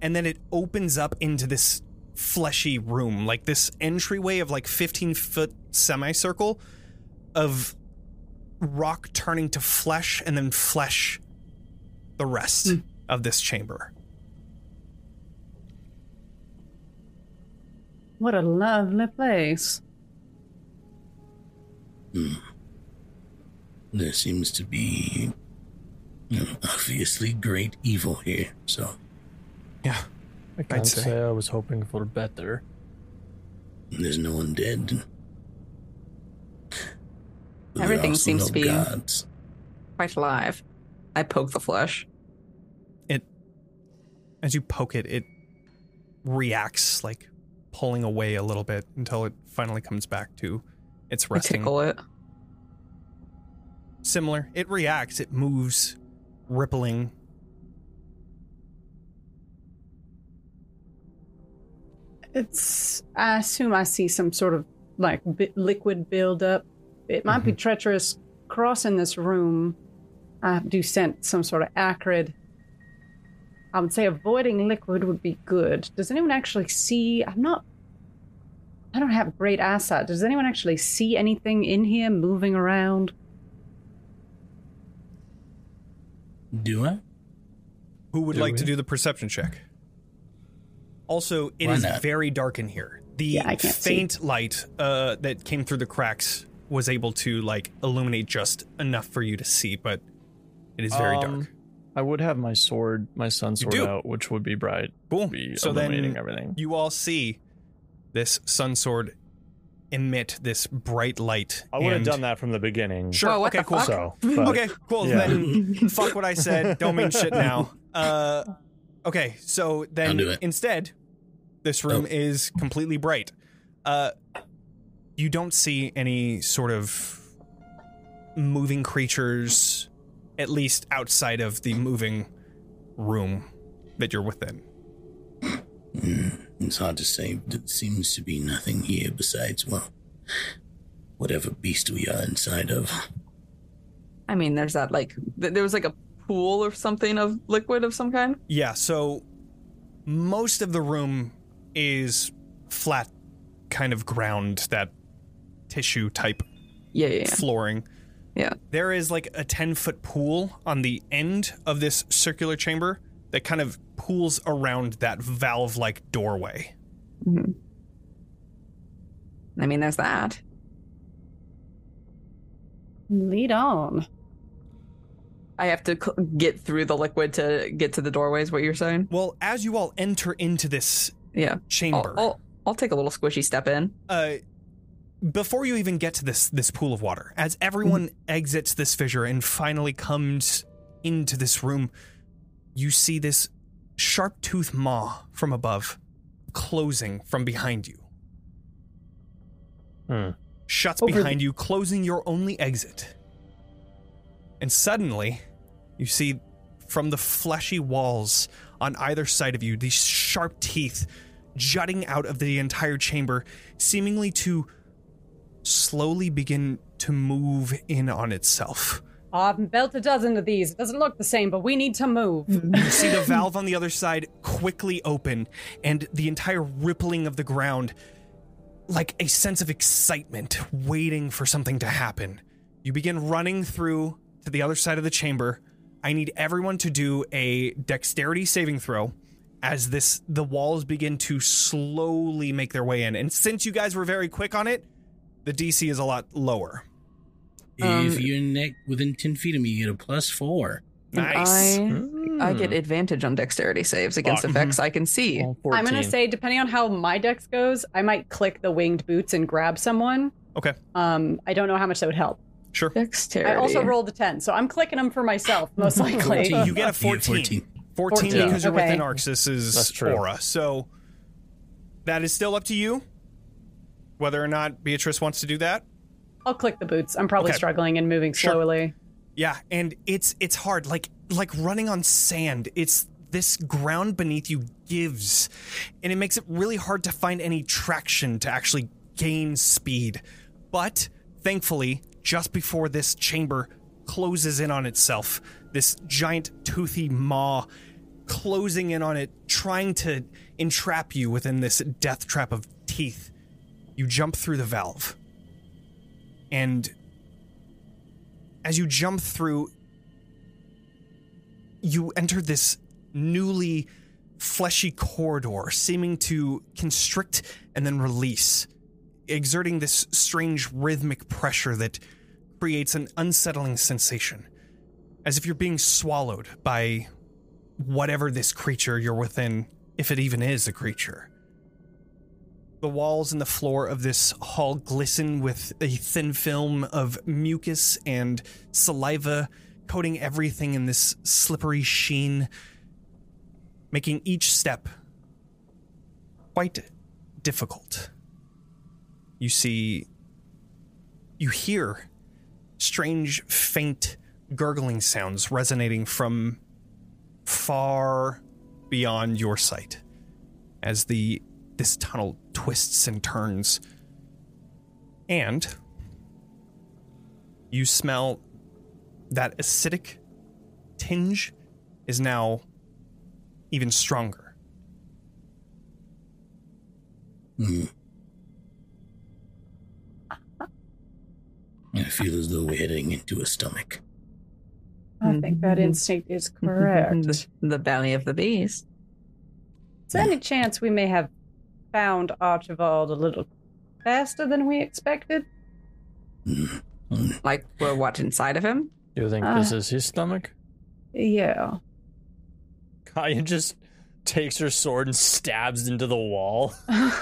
and then it opens up into this fleshy room, like this entryway of like 15 foot semicircle of rock turning to flesh, and then flesh the rest hmm. of this chamber. What a lovely place. Hmm. There seems to be obviously great evil here. So Yeah, I can't say. say I was hoping for better. There's no one dead. But there are Everything seems no to be- gods. Quite alive. I poke the flesh. It, as you poke it, it reacts like pulling away a little bit until it finally comes back to its I resting. tickle it. Similar. It reacts. It moves, rippling. It's. I assume I see some sort of like bi- liquid buildup. It might be mm-hmm. treacherous crossing this room. I do sense some sort of acrid. I would say avoiding liquid would be good. Does anyone actually see? I'm not. I don't have great eyesight. Does anyone actually see anything in here moving around? Do I? Who would Do like to do the perception check? Also, it Why is not? very dark in here. The Yeah, I can't see. faint light uh, that came through the cracks was able to like illuminate just enough for you to see, but it is very Um, dark. I would have my sword, my sun sword out, which would be bright. Cool. Be So then everything. you all see this sun sword emit this bright light. I would have and- done that from the beginning. Sure. Whoa, what okay. the Cool. fuck? So, [laughs] but- Okay. Cool. Yeah. Then fuck what I said. Don't mean shit now. Uh, okay. So I'll then do it. instead, this room Oh. is completely bright. Uh, you don't see any sort of moving creatures, at least outside of the moving room that you're within. Hmm, it's hard to say. There seems to be nothing here besides, well, whatever beast we are inside of. I mean, there's that like th- there was like a pool or something of liquid of some kind. Yeah, so most of the room is flat kind of ground, that tissue type Yeah, yeah, yeah. flooring. Yeah. There is like a 10 foot pool on the end of this circular chamber that kind of pools around that valve like doorway. Mhm. I mean, there's that. Lead on. I have to cl- get through the liquid to get to the doorway. Is what you're saying? Well, as you all enter into this Yeah. I'll, chamber, I'll, I'll take a little squishy step in. uh, before you even get to this this pool of water, as everyone exits this fissure and finally comes into this room, you see this sharp tooth maw from above, closing from behind you. Hmm. Shuts Over behind you, closing your only exit. And suddenly, you see from the fleshy walls on either side of you these sharp teeth jutting out of the entire chamber, seemingly to slowly begin to move in on itself. I've built a dozen of these. It doesn't look the same, but we need to move. You [laughs] see the valve on the other side quickly open, and the entire rippling of the ground, like a sense of excitement, waiting for something to happen. You begin running through to the other side of the chamber. I need everyone to do a dexterity saving throw as this the walls begin to slowly make their way in. And since you guys were very quick on it, the DC is a lot lower. Um, if you're neck within 10 feet of me, you get a plus four. Nice. I, I get advantage on dexterity saves against Fuck. effects I can see. Well, I'm gonna say, depending on how my dex goes, I might click the winged boots and grab someone. Okay, Um, I don't know how much that would help. sure. Dexterity. I also rolled a 10, so I'm clicking them for myself, most [laughs] likely. You get a 14. 14, 14. 14, because you're okay. within Arxes's That's true. aura. So that is still up to you whether or not Beatrice wants to do that. I'll click the boots. I'm probably Okay. struggling and moving Sure. slowly. Yeah, and it's it's hard like like running on sand. It's this ground beneath you gives and it makes it really hard to find any traction to actually gain speed. But thankfully, just before this chamber closes in on itself, this giant toothy maw closing in on it, trying to entrap you within this death trap of teeth, you jump through the valve. And as you jump through, you enter this newly fleshy corridor, seeming to constrict and then release, exerting this strange rhythmic pressure that creates an unsettling sensation, as if you're being swallowed by whatever this creature you're within, if it even is a creature. The walls and the floor of this hall glisten with a thin film of mucus and saliva coating everything in this slippery sheen, making each step quite difficult. You see, you hear strange, faint gurgling sounds resonating from far beyond your sight as the this tunnel twists and turns. And you smell that acidic tinge is now even stronger. Hmm. I feel as though we're heading into a stomach. I think that instinct is [laughs] correct. the, the belly of the beast. Is there any chance we may have found Archibald a little faster than we expected? Like we're what inside of him? You think this Uh. is his stomach? Yeah. Katya just takes her sword and stabs into the wall. [laughs]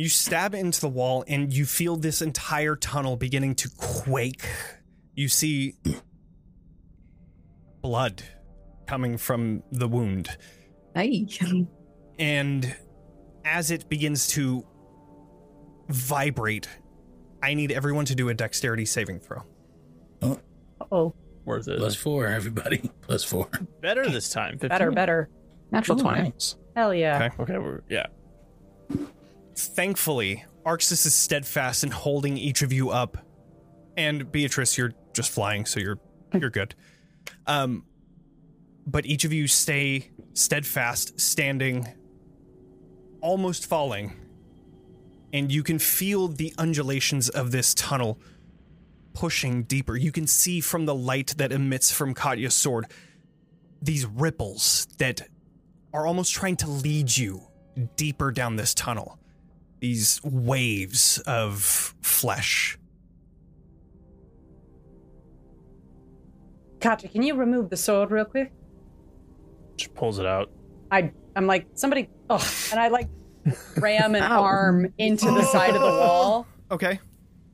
You stab into the wall and you feel this entire tunnel beginning to quake. You see blood coming from the wound. Hey. And as it begins to vibrate, I need everyone to do a dexterity saving throw. Oh, oh Worth it. Plus four, everybody. [laughs] Plus four. Better this time. 15. better, better. Natural Ooh, 20. nice. Hell yeah. Okay. Okay, we're yeah. Thankfully, Arxes is steadfast in holding each of you up. And Beatrice, you're just flying, so you're you're good. Um but each of you stay steadfast, standing, almost falling. And you can feel the undulations of this tunnel pushing deeper. You can see from the light that emits from Katya's sword these ripples that are almost trying to lead you deeper down this tunnel. These waves of flesh. Katya, can you remove the sword real quick? She pulls it out. I I'm like somebody oh and I like ram an [laughs] Ow. arm into the side of the [laughs] wall Okay.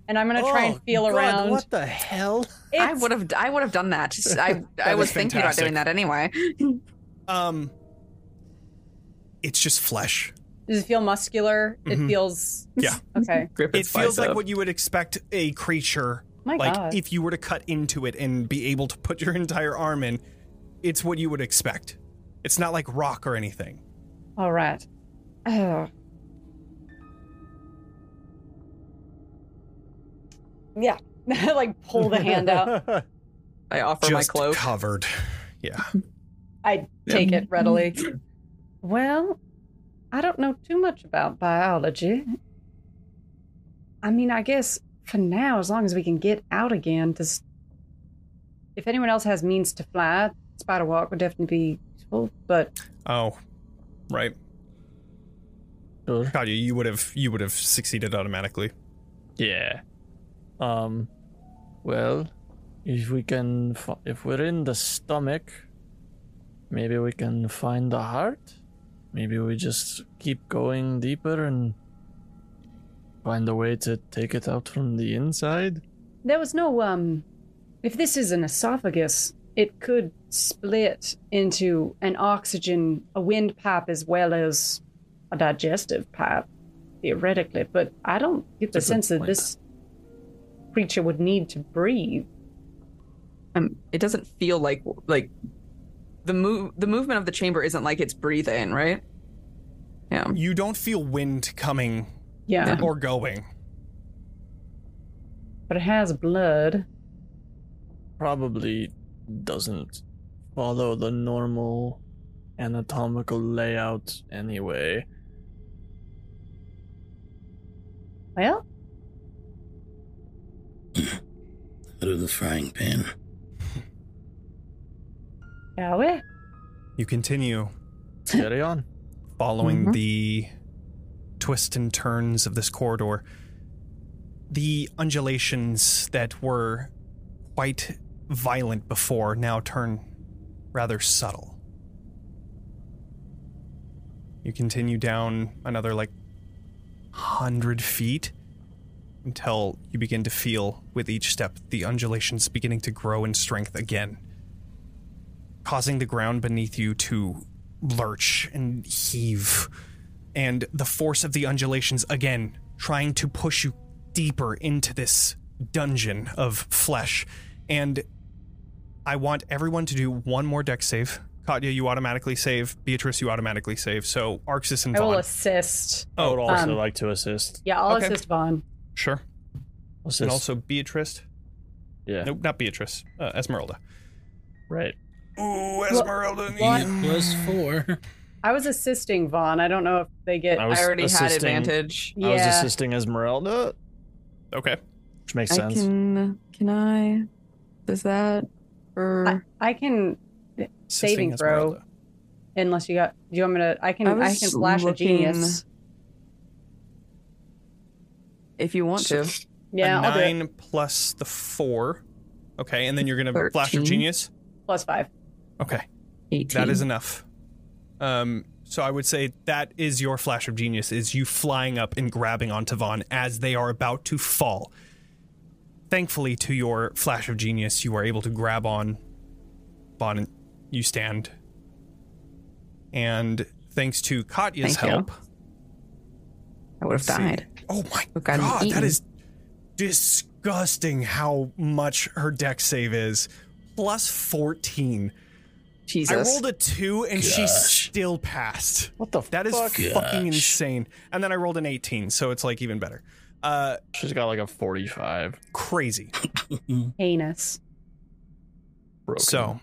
and I'm gonna try and feel around. Oh, What the hell? I It's- would have I would have done that. Just- I [laughs] I is was thinking about fantastic. doing that anyway. Um it's just flesh. Does it feel muscular? It Mhm. feels Yeah. okay. Grip It feels like what you would expect a creature My like God. if you were to cut into it and be able to put your entire arm in, it's what you would expect. It's not like rock or anything. All right. Oh. Yeah. [laughs] like pull the hand out. I offer my just cloak. covered. Yeah. I take it readily. Well, I don't know too much about biology. I mean, I guess for now, as long as we can get out again, does if anyone else has means to fly, spider walk would definitely be useful. But Oh. Right. Sure. Katya, you would have you would have succeeded automatically. Yeah. Um. Well, if we can, fi- if we're in the stomach, maybe we can find the heart. Maybe we just keep going deeper and find a way to take it out from the inside. there was no um. If this is an esophagus, it could split into an oxygen, a wind pipe, as well as a digestive pipe, theoretically. But I don't get the That's a sense that point. this creature would need to breathe. Um, it doesn't feel like like the move the movement of the chamber isn't like it's breathing, right? Yeah. You don't feel wind coming Yeah, or going. but it has blood. Probably doesn't follow the normal anatomical layout anyway. Well, [laughs] Out of the frying pan. [laughs] shall we? You continue Carry on. [laughs] following Mhm. the twists and turns of this corridor. The undulations that were quite violent before now turn rather subtle. You continue down another like hundred feet until you begin to feel with each step the undulations beginning to grow in strength again, causing the ground beneath you to lurch and heave, and the force of the undulations again trying to push you deeper into this dungeon of flesh. And I want everyone to do one more dex save. Katya, you automatically save. Beatrice, you automatically save. So Arxes and I will Von. assist. I would also Um, like to assist. Yeah, I'll Okay. assist Von. Sure. Assist. And also Beatrice. yeah. Nope, not Beatrice. Uh, Esmeralda. Right. Ooh, Esmeralda. What? Plus four. I was assisting Von. I don't know if they get. I was I already had assisting- advantage. I was assisting Esmeralda, Okay. which makes I sense. can. Can I? Does that? Or I, I can, Saving Assisting throw. Esmeralda. unless you got. Do you want me to? I can. I I, can flash a genius. if you want to, Yeah, a I'll do it. nine plus the four. Okay, and then you're gonna flash of genius. Plus five. Okay, eighteen. that is enough. Um, so I would say that is your flash of genius. Is you flying up and grabbing onto Von as they are about to fall. Thankfully, to your flash of genius, you are able to grab on Von. And you stand, and thanks to Katya's Thank you. help. I would have see. died. Oh my god, that eating. is disgusting how much her dex save is. Plus 14. Jesus. I rolled a 2 and she still passed. What the That is fuck? fucking Gosh. insane. And then I rolled an 18, so it's like even better. Uh She's got like a 45. crazy. [laughs] Heinous. Broken. So,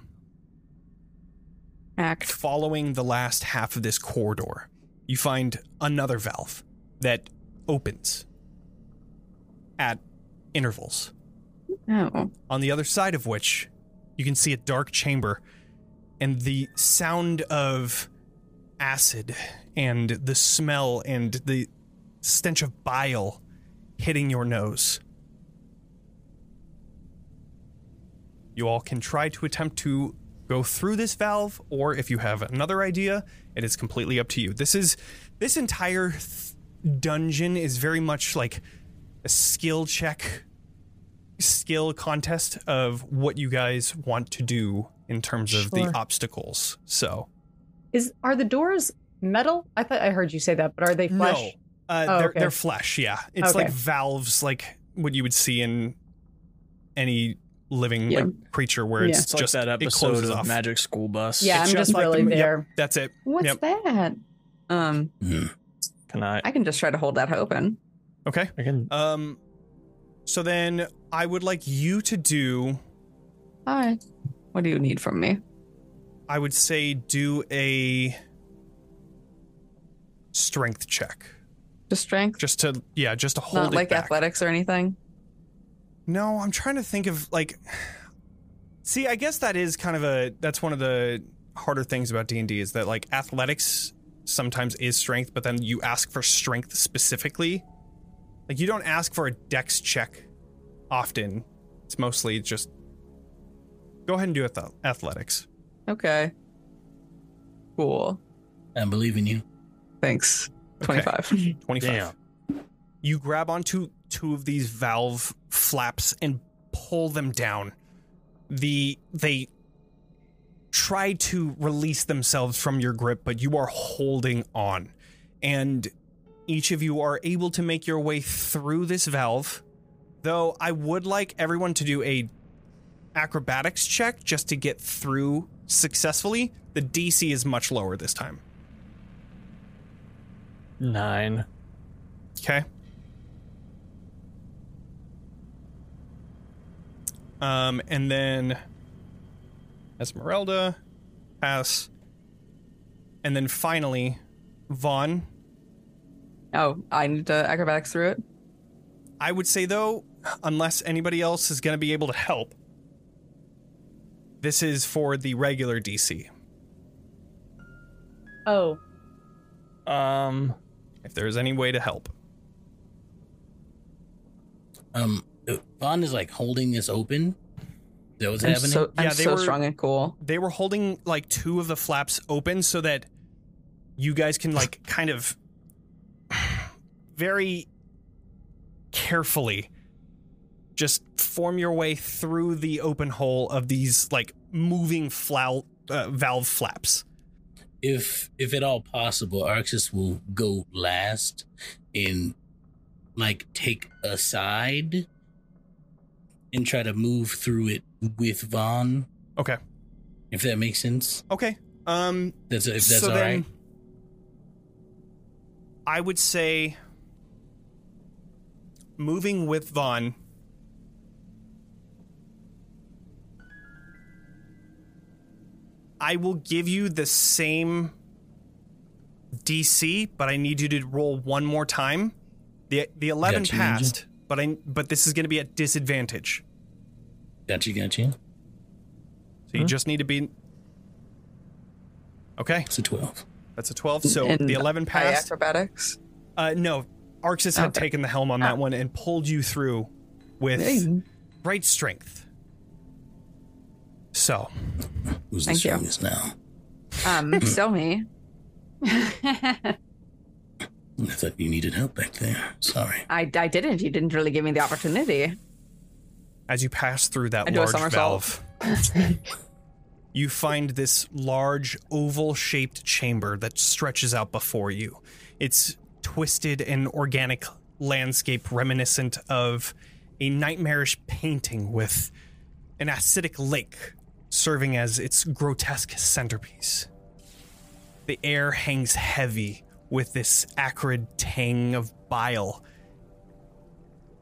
Act. following the last half of this corridor, you find another valve that opens at intervals. Oh. on the other side of which you can see a dark chamber and the sound of acid and the smell and the stench of bile hitting your nose. You all can try to attempt to go through this valve or if you have another idea, it is completely up to you. This is this entire th- dungeon is very much like a skill check skill contest of what you guys want to do in terms of the obstacles. So Is are the doors metal? I thought I heard you say that, but are they flesh? no, uh, Oh, they're okay. they're flesh. Yeah, it's Okay. like valves, like what you would see in any living Yeah. like creature, where Yeah. it's, it's like just that it episode closes of off. Magic School Bus. Yeah, It's I'm just like really the- yep, there. that's it. What's Yep. that? Um. Can I? I can just try to hold that open. Okay. I can. Um. So then I would like you to do. Hi. What do you need from me? I would say do a strength check, Just strength? just to yeah, just to hold Not it like back. athletics or anything? No, I'm trying to think of like See, I guess that is kind of a that's one of the harder things about D&D is that like athletics sometimes is strength, but then you ask for strength specifically. Like you don't ask for a dex check often. It's mostly just Go ahead and do ath- athletics. Okay. Cool. I believe in you. Thanks. Okay. 25. [laughs] 25. You grab onto two of these valve flaps and pull them down. The they try to release themselves from your grip, but you are holding on. And each of you are able to make your way through this valve. Though I would like everyone to do a acrobatics check just to get through successfully. The DC is much lower this time. Nine. Okay. Um, and then Esmeralda, pass. And then finally, Von. oh, I need to acrobatics through it? I would say though, unless anybody else is going to be able to help, this is for the regular DC. Oh, Um. If there is any way to help, Um, Von is like holding this open. That what's I'm happening? so, I'm Yeah, they so were- strong and cool. they were holding like two of the flaps open so that you guys can like kind of very carefully just form your way through the open hole of these like moving flow, uh, valve flaps. If if at all possible, Arxes will go last and like take a side and try to move through it with Von. Okay. If that makes sense. Okay. Um That's if that's so all right. I would say moving with Von. I will give you the same DC, but I need you to roll one more time. The the 11 Gotcha, Ninja. passed, but I but this is going to be at disadvantage. Got you, got you. So you just need to be Okay, It's a twelve. that's a 12. So And the 11 high passed. acrobatics. Uh, no, Arxes had Okay. taken the helm on that one and pulled you through with Hey. great strength. So, Who's the Thank you. strongest now? Um, still me. [laughs] I thought you needed help back there. Sorry. I, I didn't. You didn't really give me the opportunity. as you pass through that I large somersault. valve, [laughs] you find this large oval shaped chamber that stretches out before you. It's twisted and organic landscape reminiscent of a nightmarish painting with an acidic lake serving as its grotesque centerpiece. The air hangs heavy with this acrid tang of bile,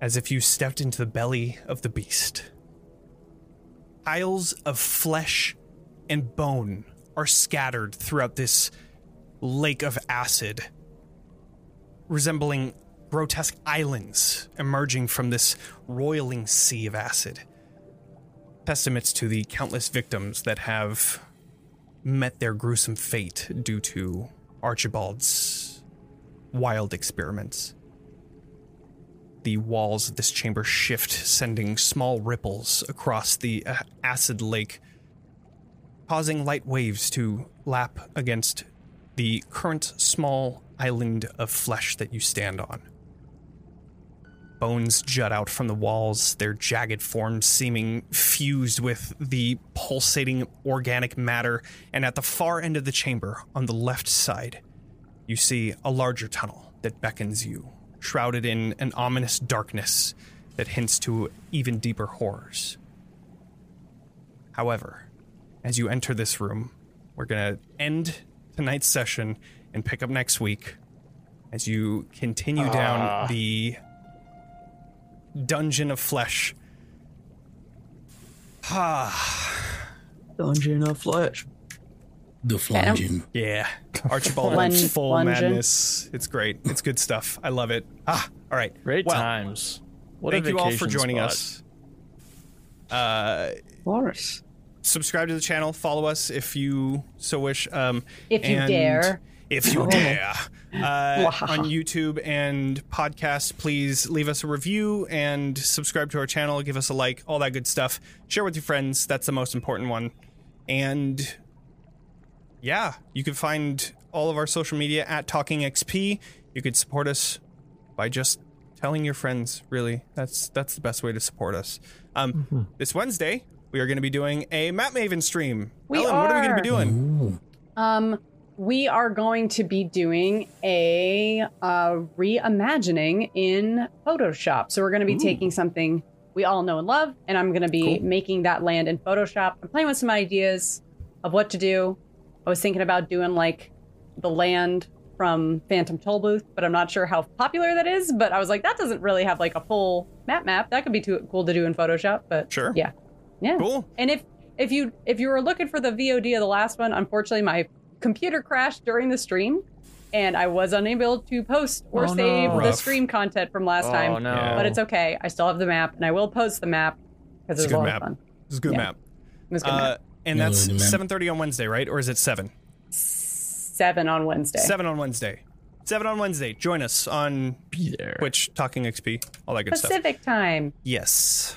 as if you stepped into the belly of the beast. Piles of flesh and bone are scattered throughout this lake of acid, resembling grotesque islands emerging from this roiling sea of acid. Testaments to the countless victims that have met their gruesome fate due to Archibald's wild experiments. The walls of this chamber shift, sending small ripples across the uh, acid lake, causing light waves to lap against the current small island of flesh that you stand on. Bones jut out from the walls, their jagged forms seeming fused with the pulsating organic matter, and at the far end of the chamber, on the left side, you see a larger tunnel that beckons you, shrouded in an ominous darkness that hints to even deeper horrors. However, as you enter this room, we're going to end tonight's session and pick up next week as you continue down ah. the dungeon of flesh. Ah, Dungeon of flesh. The flungin. yeah. Archibald went Flun- full flungin. madness. It's great. It's good stuff. I love it. Ah, all right. Great Well, times. What Thank you all for joining spot. us. Uh, Course. subscribe to the channel. Follow us if you so wish. Um, If you dare. If you dare. Uh, Wow. on YouTube and podcasts, please leave us a review and subscribe to our channel. Give us a like, all that good stuff. Share with your friends. That's the most important one. And yeah, you can find all of our social media at Talking XP. You could support us by just telling your friends. Really, that's that's the best way to support us. Um, This Wednesday, we are going to be doing a Map Maven stream. We Ellen, what are we going to be doing? Ooh. Um, we are going to be doing a uh, reimagining in Photoshop. So we're going to be taking something we all know and love, and I'm going to be Cool. making that land in Photoshop. I'm playing with some ideas of what to do. I was thinking about doing like the land from Phantom Tollbooth, but I'm not sure how popular that is. But I was like, that doesn't really have like a full map map. That could be too cool to do in Photoshop. But Sure. yeah, yeah. Cool. And if if you if you were looking for the VOD of the last one, unfortunately my computer crashed during the stream and I was unable to post or Oh, save no. the stream content from last Oh time. no! Yeah. But it's okay. I still have the map and I will post the map because It's it a was good a lot map. of fun. This is a good Yeah. map. It was a good Uh, map. and that's Yeah, the map. 7.30 on Wednesday, right? Or is it 7? Seven on Wednesday. 7 on Wednesday. 7 on Wednesday. Join us on be there. Twitch, Talking XP, all that good stuff. Pacific time. Yes.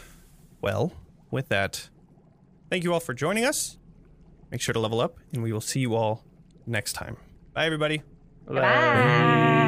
Well, with that, thank you all for joining us. Make sure to level up, and we will see you all next time. Bye, everybody. Bye.